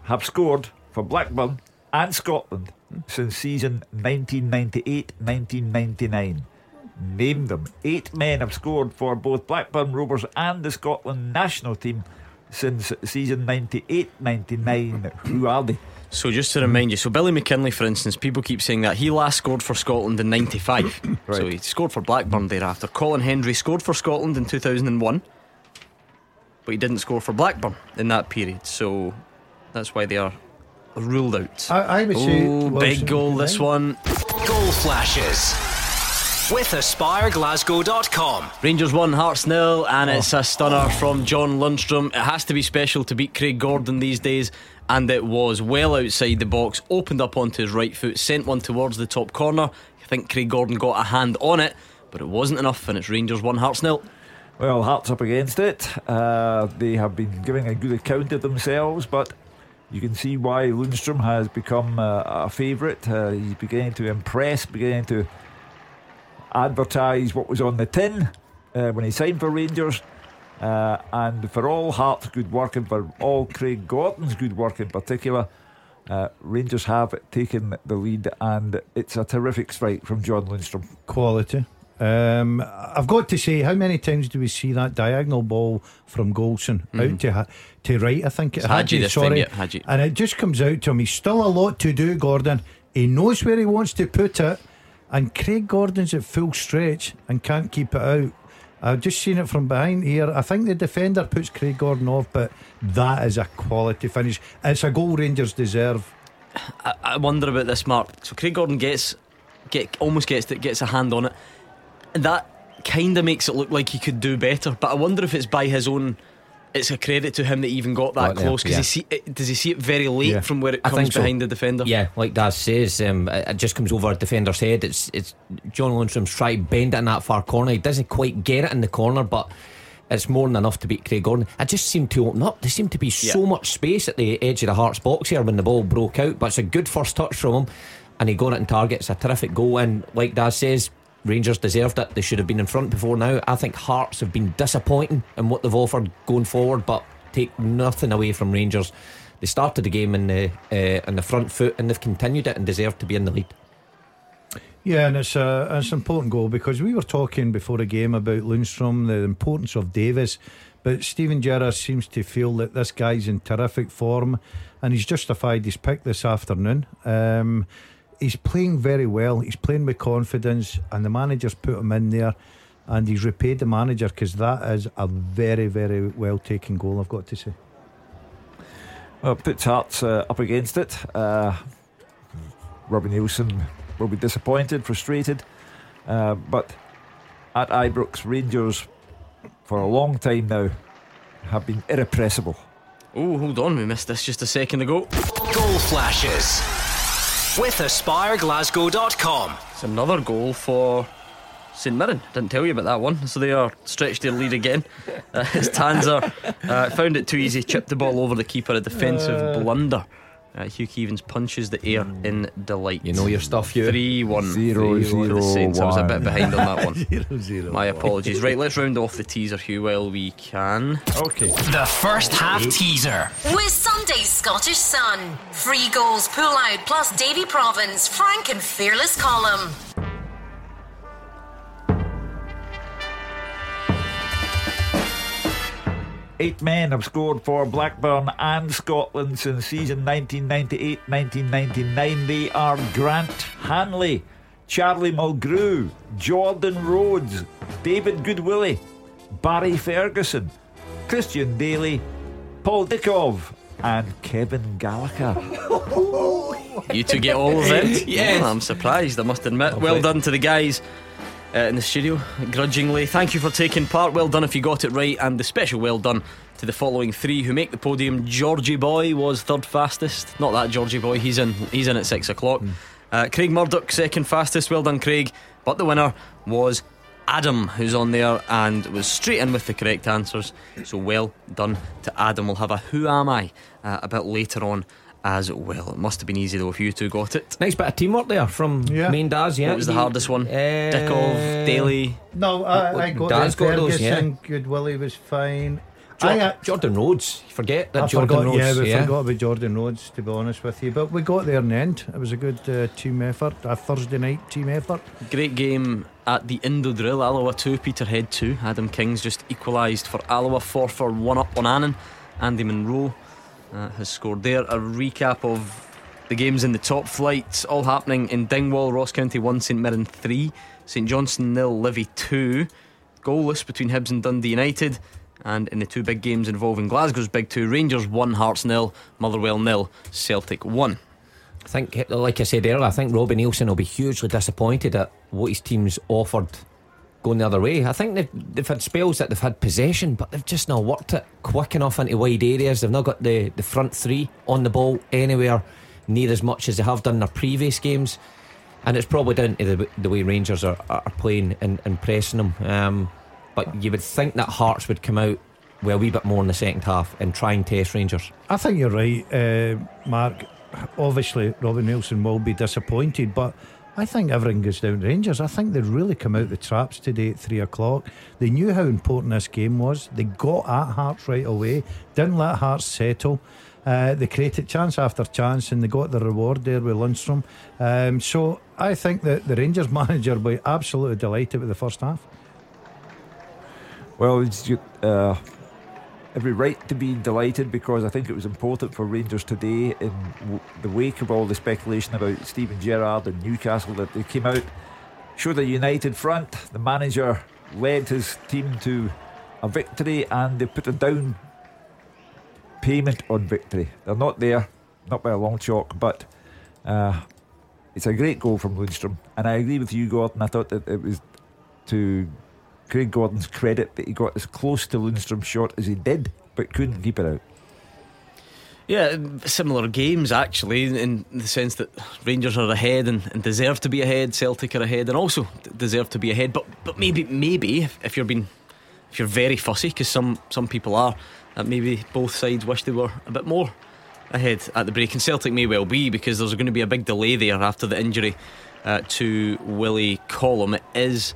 have scored for Blackburn and Scotland since season 1998 1999. Name them. Eight men have scored for both Blackburn Rovers and the Scotland national team since season 98 99. Who are they? So just to remind you, so Billy McKinlay, for instance, people keep saying that he last scored for Scotland in '95. [COUGHS] So he scored for Blackburn thereafter. Colin Hendry scored for Scotland in 2001, but he didn't score for Blackburn in that period. So that's why they are ruled out. I, I would say. Oh, well, big goal this one. Goal flashes with AspireGlasgow.com. Rangers 1, Hearts nil, and Oh. it's a stunner from John Lundstram. It has to be special to beat Craig Gordon these days, and it was well outside the box, opened up onto his right foot, sent one towards the top corner. I think Craig Gordon got a hand on it, but it wasn't enough, and it's Rangers 1, Hearts nil. Well, Hearts up against it. Uh, they have been giving a good account of themselves, but you can see why Lundstram has become uh, a favourite. Uh, he's beginning to impress, beginning to advertise what was on the tin uh, when he signed for Rangers. Uh, and for all Hearts' good work and for all Craig Gordon's good work in particular, uh, Rangers have taken the lead, and it's a terrific strike from John Lundstram. Quality. Um, I've got to say, how many times do we see that diagonal ball from Goldson Mhm. out to to right? I think it It's Hagi Hagi, this time, sorry, yeah, Hagi. and it just comes out to him. He's still a lot to do, Gordon. He knows where he wants to put it, and Craig Gordon's at full stretch and can't keep it out. I've just seen it from behind here. I think the defender puts Craig Gordon off, but that is a quality finish. It's a goal Rangers deserve. I, I wonder about this, Mark. So Craig Gordon gets get almost gets gets a hand on it. That kind of makes it look like he could do better. But I wonder if it's by his own. It's a credit to him that he even got that Got close because yeah. he see it, does he see it very late Yeah. from where it I comes so. behind the defender? Yeah, like Daz says, um, it it just comes over a defender's head. It's it's John Lundstram's trying to bend it in that far corner. He doesn't quite get it in the corner, but it's more than enough to beat Craig Gordon. It just seemed to open up. There seemed to be so much space at the edge of the Hearts box here when the ball broke out. But it's a good first touch from him, and he got it in target. It's a terrific goal, and like Daz says. Rangers deserved it. They should have been in front before now. I think Hearts have been disappointing in what they've offered going forward, but take nothing away from Rangers. They started the game in the uh, on the front foot and they've continued it and deserve to be in the lead. Yeah, and it's a it's an important goal because we were talking before the game about Lundstram, the importance of Davis, but Steven Gerrard seems to feel that this guy's in terrific form, and he's justified his pick this afternoon. Um, he's playing very well. He's playing with confidence, and the manager's put him in there, and he's repaid the manager because that is a very very well taken goal. I've got to say. Well, it puts Hearts uh, up against it. Uh, Robbie Neilson will be disappointed, frustrated. Uh, but at Ibrox, Rangers, for a long time now, have been irrepressible. Oh, hold on, we missed this just a second ago. Goal flashes with AspireGlasgow.com. It's another goal for St Mirren. Didn't tell you about that one. So they are stretched their lead again. Uh, [LAUGHS] it's Tanser uh, found it too easy, chipped the ball over the keeper, a defensive Uh. blunder. Uh, Hugh Keevins punches the air in delight. You know your stuff, Hugh. 3 1. Zero, zero, Saints. I was a bit behind on that one. [LAUGHS] Zero, zero, My one. apologies. Right, let's round off the teaser, Hugh, while we can. Okay. The first half teaser. With Sunday's Scottish Sun. Free goals pull out plus Davie Provan's, Frank and Fearless column. Eight men have scored for Blackburn and Scotland since season 1998 1999. They are Grant Hanley, Charlie Mulgrew, Jordan Rhodes, David Goodwillie, Barry Ferguson, Christian Dailly, Paul Dickov, and Kevin Gallacher. You two get all of it? [LAUGHS] Yes. I'm surprised, I must admit. Well done to the guys uh, in the studio, grudgingly. Thank you for taking part. Well done if you got it right, and the special well done to the following three who make the podium. Georgie Boy was third fastest. Not that Georgie Boy. He's in. He's in at six o'clock. Mm. Uh, Craig Murdoch second fastest. Well done, Craig. But the winner was Adam, who's on there and was straight in with the correct answers. So well done to Adam. We'll have a Who Am I uh, a bit later on as well. It must have been easy though if you two got it. Nice bit of teamwork there from yeah. main Daz. Yeah, what was the hardest one? Uh, Dickov, Dailly. No, I, I got Daz got those. Yeah, Goodwillie was fine. I, uh, Jordan Rhodes. You forget that I Jordan forgot, Rhodes. Yeah, we yeah. forgot about Jordan Rhodes. To be honest with you, but we got there in the end. It was a good uh, team effort. A Thursday night team effort. Great game at the Indodrill. Alloa two, Peterhead two. Adam Kings just equalised for Alloa. Forfar one up on Annan. Andy Munro uh, has scored there. A recap of the games in the top flight, all happening in Dingwall. Ross County 1, St Mirren 3, St Johnstone nil, Livy 2. Goalless between Hibs and Dundee United. And in the two big games involving Glasgow's big two, Rangers 1, Hearts nil, Motherwell nil, Celtic 1. I think, like I said earlier, I think Robbie Neilson will be hugely disappointed at what his team's offered going the other way. I think they've, they've had spells that they've had possession, but they've just not worked it quick enough into wide areas. They've not got the, the front three on the ball anywhere near as much as they have done in their previous games. And it's probably down to the, the way Rangers are, are playing and, and pressing them. Um, but you would think that Hearts would come out with a wee bit more in the second half and try and test Rangers. I think you're right, uh, Mark. Obviously, Robin Neilson will be disappointed, but I think everything goes down to Rangers. I think they really come out the traps today at three o'clock. They knew how important this game was. They got at Hearts right away, didn't let Hearts settle. Uh, they created chance after chance and they got the reward there with Lundstram. Um, so I think that the Rangers [LAUGHS] manager will be absolutely delighted with the first half. Well, uh, every right to be delighted because I think it was important for Rangers today in w- the wake of all the speculation about Steven Gerrard and Newcastle that they came out, showed a united front. The manager led his team to a victory and they put a down payment on victory. They're not there, not by a long chalk, but uh, it's a great goal from Lundstram. And I agree with you, Gordon. I thought that it was to Craig Gordon's credit that he got as close to Lundstram's shot as he did, but couldn't keep it out. Yeah, similar games actually, in the sense that Rangers are ahead and, and, deserve to be ahead. Celtic are ahead and also deserve to be ahead. But but maybe maybe if, if you're being if you're very fussy, because some some people are, that maybe both sides wish they were a bit more ahead at the break. And Celtic may well be because there's going to be a big delay there after the injury uh, to Willie Collum. It is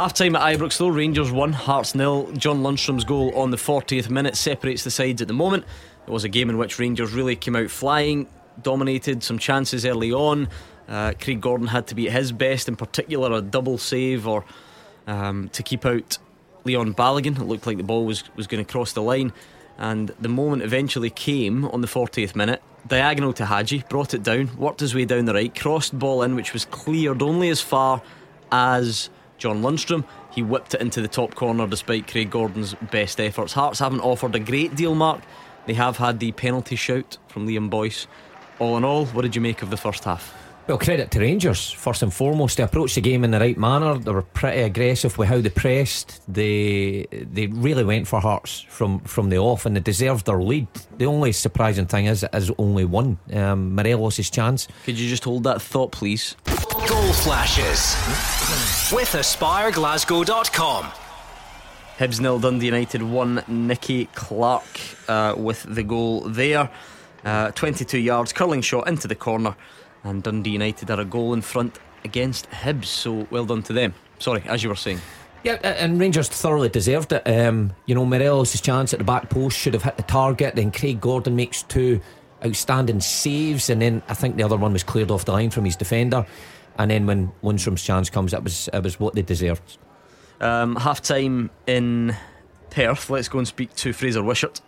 Half time at Ibrox though, Rangers 1, Hearts nil. John Lundstram's goal on the 40th minute separates the sides at the moment. It was a game in which Rangers really came out flying, dominated some chances early on. Uh, Craig Gordon had to be at his best, in particular a double save or um, to keep out Leon Balogun. It looked like the ball was, was going to cross the line. And the moment eventually came on the 40th minute. Diagonal to Hagi, brought it down, worked his way down the right, crossed ball in, which was cleared only as far as John Lundstram. He whipped it into the top corner despite Craig Gordon's best efforts. Hearts haven't offered a great deal, Mark. They have had the penalty shout from Liam Boyce. All in all, what did you make of the first half? Well, credit to Rangers first and foremost. They approached the game in the right manner. They were pretty aggressive with how they pressed. They they really went for Hearts from, from the off, and they deserved their lead. The only surprising thing is is only one. Um, Morelos' chance. Could you just hold that thought, please? Goal flashes with AspireGlasgow.com. Hibs nil Dundee United one. Nicky Clark uh, with the goal there. Uh, 22 yards curling shot into the corner and Dundee United are a goal in front against Hibs. So well done to them. Sorry, as you were saying. Yeah, and Rangers thoroughly deserved it. Um, you know, Morelos' chance at the back post should have hit the target. Then Craig Gordon makes two outstanding saves, and then I think the other one was cleared off the line from his defender. And then when Lundstram's chance comes, it was it was what they deserved. Um, half time in Perth. Let's go and speak to Fraser Wishart.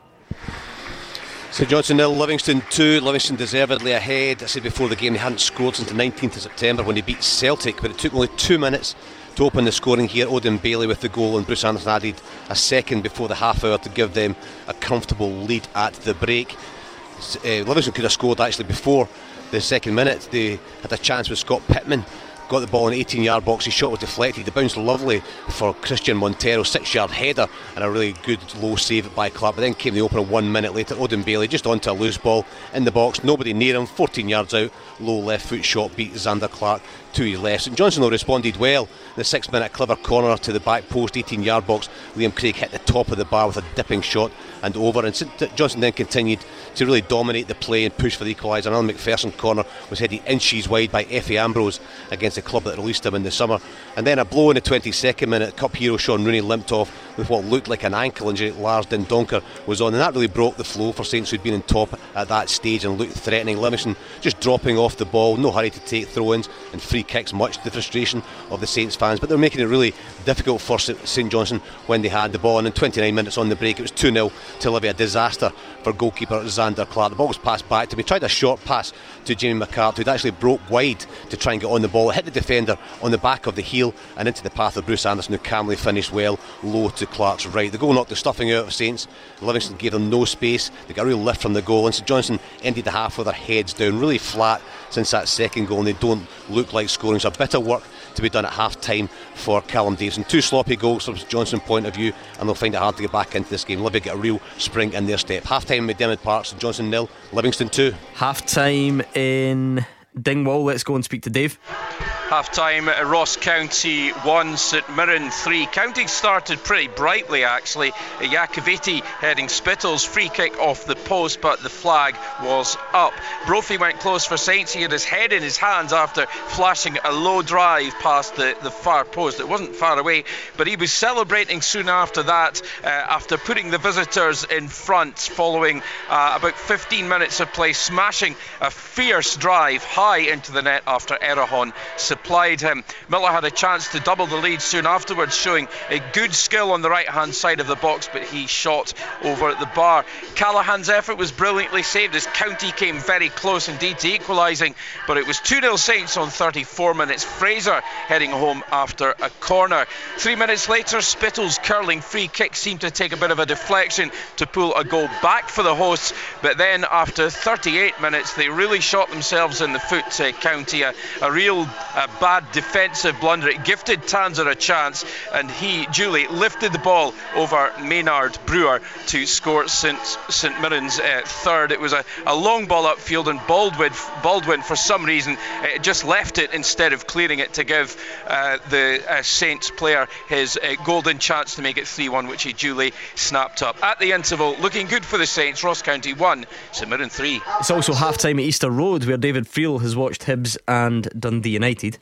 St Johnstone nil, Livingston 2. Livingston deservedly ahead. I said before the game they hadn't scored since the 19th of September when they beat Celtic, but it took only two minutes to open the scoring here. Odin Bailey with the goal, and Bruce Anderson added a second before the half hour to give them a comfortable lead at the break. Uh, Livingston could have scored actually before the second minute. They had a chance with Scott Pittman got the ball in 18 yard box. His shot was deflected. The bounce lovely for Cristian Montaño, six yard header, and a really good low save by Clark. But then came the opener one minute later. Odin Bailey just onto a loose ball in the box, nobody near him, 14 yards out, low left foot shot beat Zander Clark to his left. St Johnstone responded well. The six minute clever corner to the back post, 18 yard box. Liam Craig hit the top of the bar with a dipping shot and over. And St Johnstone then continued to really dominate the play and push for the equaliser. Another McPherson corner was headed inches wide by Efe Ambrose against the club that released him in the summer. And then a blow in the 22nd minute. Cup hero Shaun Rooney limped off with what looked like an ankle injury. Lars Dendoncker was on, and that really broke the flow for Saints, who'd been in top at that stage and looked threatening. Livingston just dropping off the ball, no hurry to take throw ins and free kicks, much to the frustration of the Saints fans. But they're making it really difficult for St Johnstone when they had the ball. And in 29 minutes on the break, it was 2 0 to Livy, a disaster for goalkeeper Zander Clark. The ball was passed back to me, tried a short pass to Jamie McCart, who'd actually broke wide to try and get on the ball. It hit the defender on the back of the heel and into the path of Bruce Anderson, who calmly finished well low to Clark's right. The goal knocked the stuffing out of Saints. Livingston gave them no space. They got a real lift from the goal, and St Johnstone ended the half with their heads down, really flat since that second goal, and they don't look like scoring. So a bit of work to be done at half time for Callum Davidson. Two sloppy goals from Johnstone's point of view, and they'll find it hard to get back into this game. Livy get a real spring in their step. Half time at Denman Park, St Johnstone nil, Livingston two. Half time in Dingwall. Let's go and speak to Dave. Half time Ross County 1, St Mirren 3. County started pretty brightly actually. Iacovitti heading Spittal's, free kick off the post, but the flag was up. Brophy went close for Saints. He had his head in his hands after flashing a low drive past the, the far post. It wasn't far away, but he was celebrating soon after that, uh, after putting the visitors in front following uh, about 15 minutes of play, smashing a fierce drive high into the net after Erhahon supplied him. Miller had a chance to double the lead soon afterwards, showing a good skill on the right hand side of the box, but he shot over at the bar. Callachan's effort was brilliantly saved as County came very close indeed to equalising, but it was 2 0 Saints on 34 minutes. Fraser heading home after a corner. Three minutes later, Spittal's curling free kick seemed to take a bit of a deflection to pull a goal back for the hosts, but then after 38 minutes, they really shot themselves in the foot to County. A, a real a bad defensive blunder. It gifted Tanser a chance, and he, Julie, lifted the ball over Maynard Brewer to score St St Mirren's uh, third. It was a, a long ball upfield, and Baldwin, Baldwin for some reason, uh, just left it instead of clearing it to give uh, the uh, Saints player his uh, golden chance to make it 3 1, which he duly snapped up. At the interval, looking good for the Saints, Ross County 1, St Mirren 3. It's also half time at Easter Road, where David Friel has watched Hibs and Dundee United.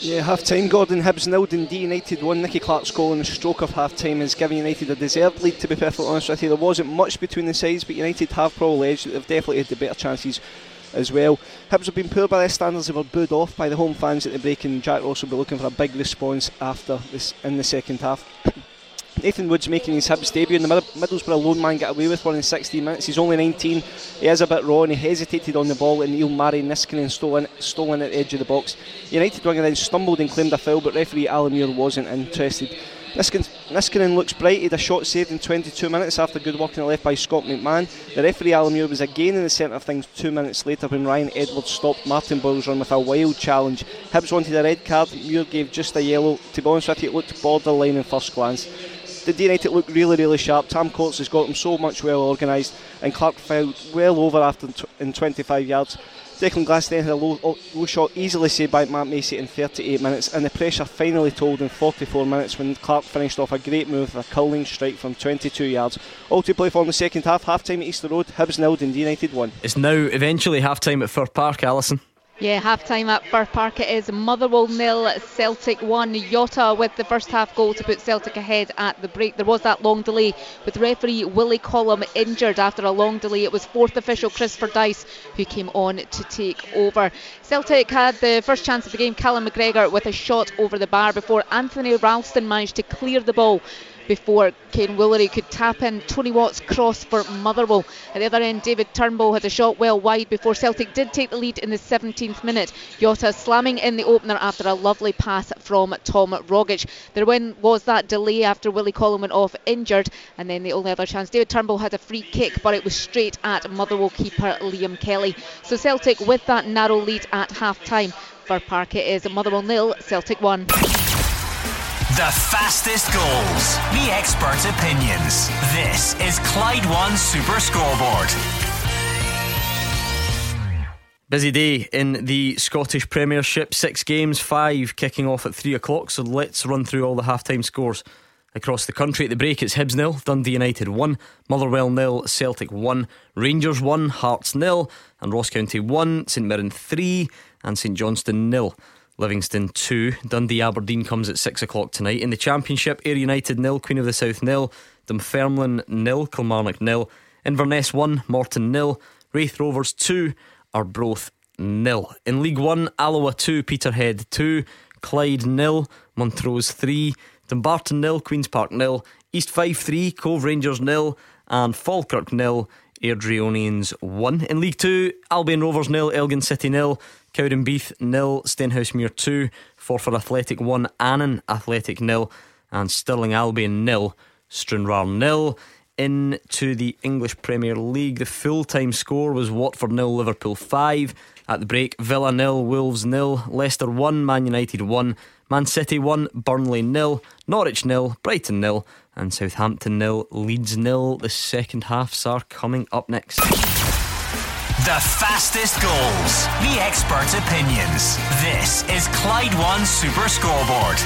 Yeah, half time. Gordon Hibs nil, Dundee United one. Nicky Clark's goal in the stroke of half time has given United a deserved lead, to be perfectly honest with you. There wasn't much between the sides, but United have probably edged. They've definitely had the better chances as well. Hibs have been poor by their standards. They were booed off by the home fans at the break, and Jack Ross will be looking for a big response after this in the second half. Nathan Woods making his Hibs debut in the middle. Middlesbrough loan man get away with one in 16 minutes. He's only 19. He is a bit raw and he hesitated on the ball and Ilmari Niskanen stole in, stole in at the edge of the box. United winger then stumbled and claimed a foul but referee Alan Muir wasn't interested. Niskanen, Niskanen looks bright. He had a shot saved in 22 minutes after good work in the left by Scott McMann. The referee Alan Muir was again in the centre of things two minutes later when Ryan Edwards stopped Martin Boyle's run with a wild challenge. Hibs wanted a red card. Muir gave just a yellow. To be honest with you, it looked borderline in first glance the United look really, really sharp. Tam Courts has got them so much well organised, and Clark fell well over after in 25 yards. Declan Glass then had a low, low shot easily saved by Matt Macey in 38 minutes, and the pressure finally told in 44 minutes when Clark finished off a great move with a curling strike from 22 yards. All to play for in the second half. Half time at Easter Road, Hibs nil, Dundee United 1. It's now eventually half time at Fir Park, Alison. Yeah, half time at Fir Park it is Motherwell nil, Celtic 1. Jota with the first half goal to put Celtic ahead at the break. There was that long delay with referee Willie Collum injured after a long delay. It was fourth official Christopher Dice who came on to take over. Celtic had the first chance of the game, Callum McGregor with a shot over the bar before Anthony Ralston managed to clear the ball before Kaiyne Woolery could tap in. Tony Watt's cross for Motherwell. At the other end, David Turnbull had a shot well wide before Celtic did take the lead in the 17th minute. Jota slamming in the opener after a lovely pass from Tom Rogic. There was that delay after Willie Collum went off injured, and then the only other chance. David Turnbull had a free kick, but it was straight at Motherwell keeper Liam Kelly. So Celtic with that narrow lead at half time Fir Park it is Motherwell nil, Celtic 1. The fastest goals, the expert opinions. This is Clyde One Super Scoreboard. Busy day in the Scottish Premiership. Six games, five kicking off at three o'clock. So let's run through all the halftime scores across the country. At the break, it's Hibs nil, Dundee United one, Motherwell nil, Celtic one, Rangers one, Hearts nil, and Ross County one, St Mirren three, and St Johnstone nil. Livingston 2. Dundee Aberdeen comes at 6 o'clock tonight. In the Championship, Ayr United nil, Queen of the South nil, Dunfermline nil, Kilmarnock nil, Inverness 1, Morton nil, Raith Rovers 2, Arbroath nil. In League 1, Alloa 2, Peterhead 2, Clyde nil, Montrose 3, Dumbarton nil, Queen's Park nil, East Fife 3, Cove Rangers nil, and Falkirk nil, Airdrieonians 1. In League 2, Albion Rovers nil, Elgin City nil, Cowdenbeath nil, Stenhousemuir 2, Forfar Athletic 1, Annan Athletic nil, and Stirling Albion nil, Stranraer nil. Into the English Premier League, the full time score was Watford nil, Liverpool 5. At the break, Villa nil, Wolves nil, Leicester 1, Man United 1, Man City 1, Burnley nil, Norwich nil, Brighton nil, and Southampton nil, Leeds nil. The second halves are coming up next. The fastest goals, the expert opinions. This is Clyde One Super Scoreboard.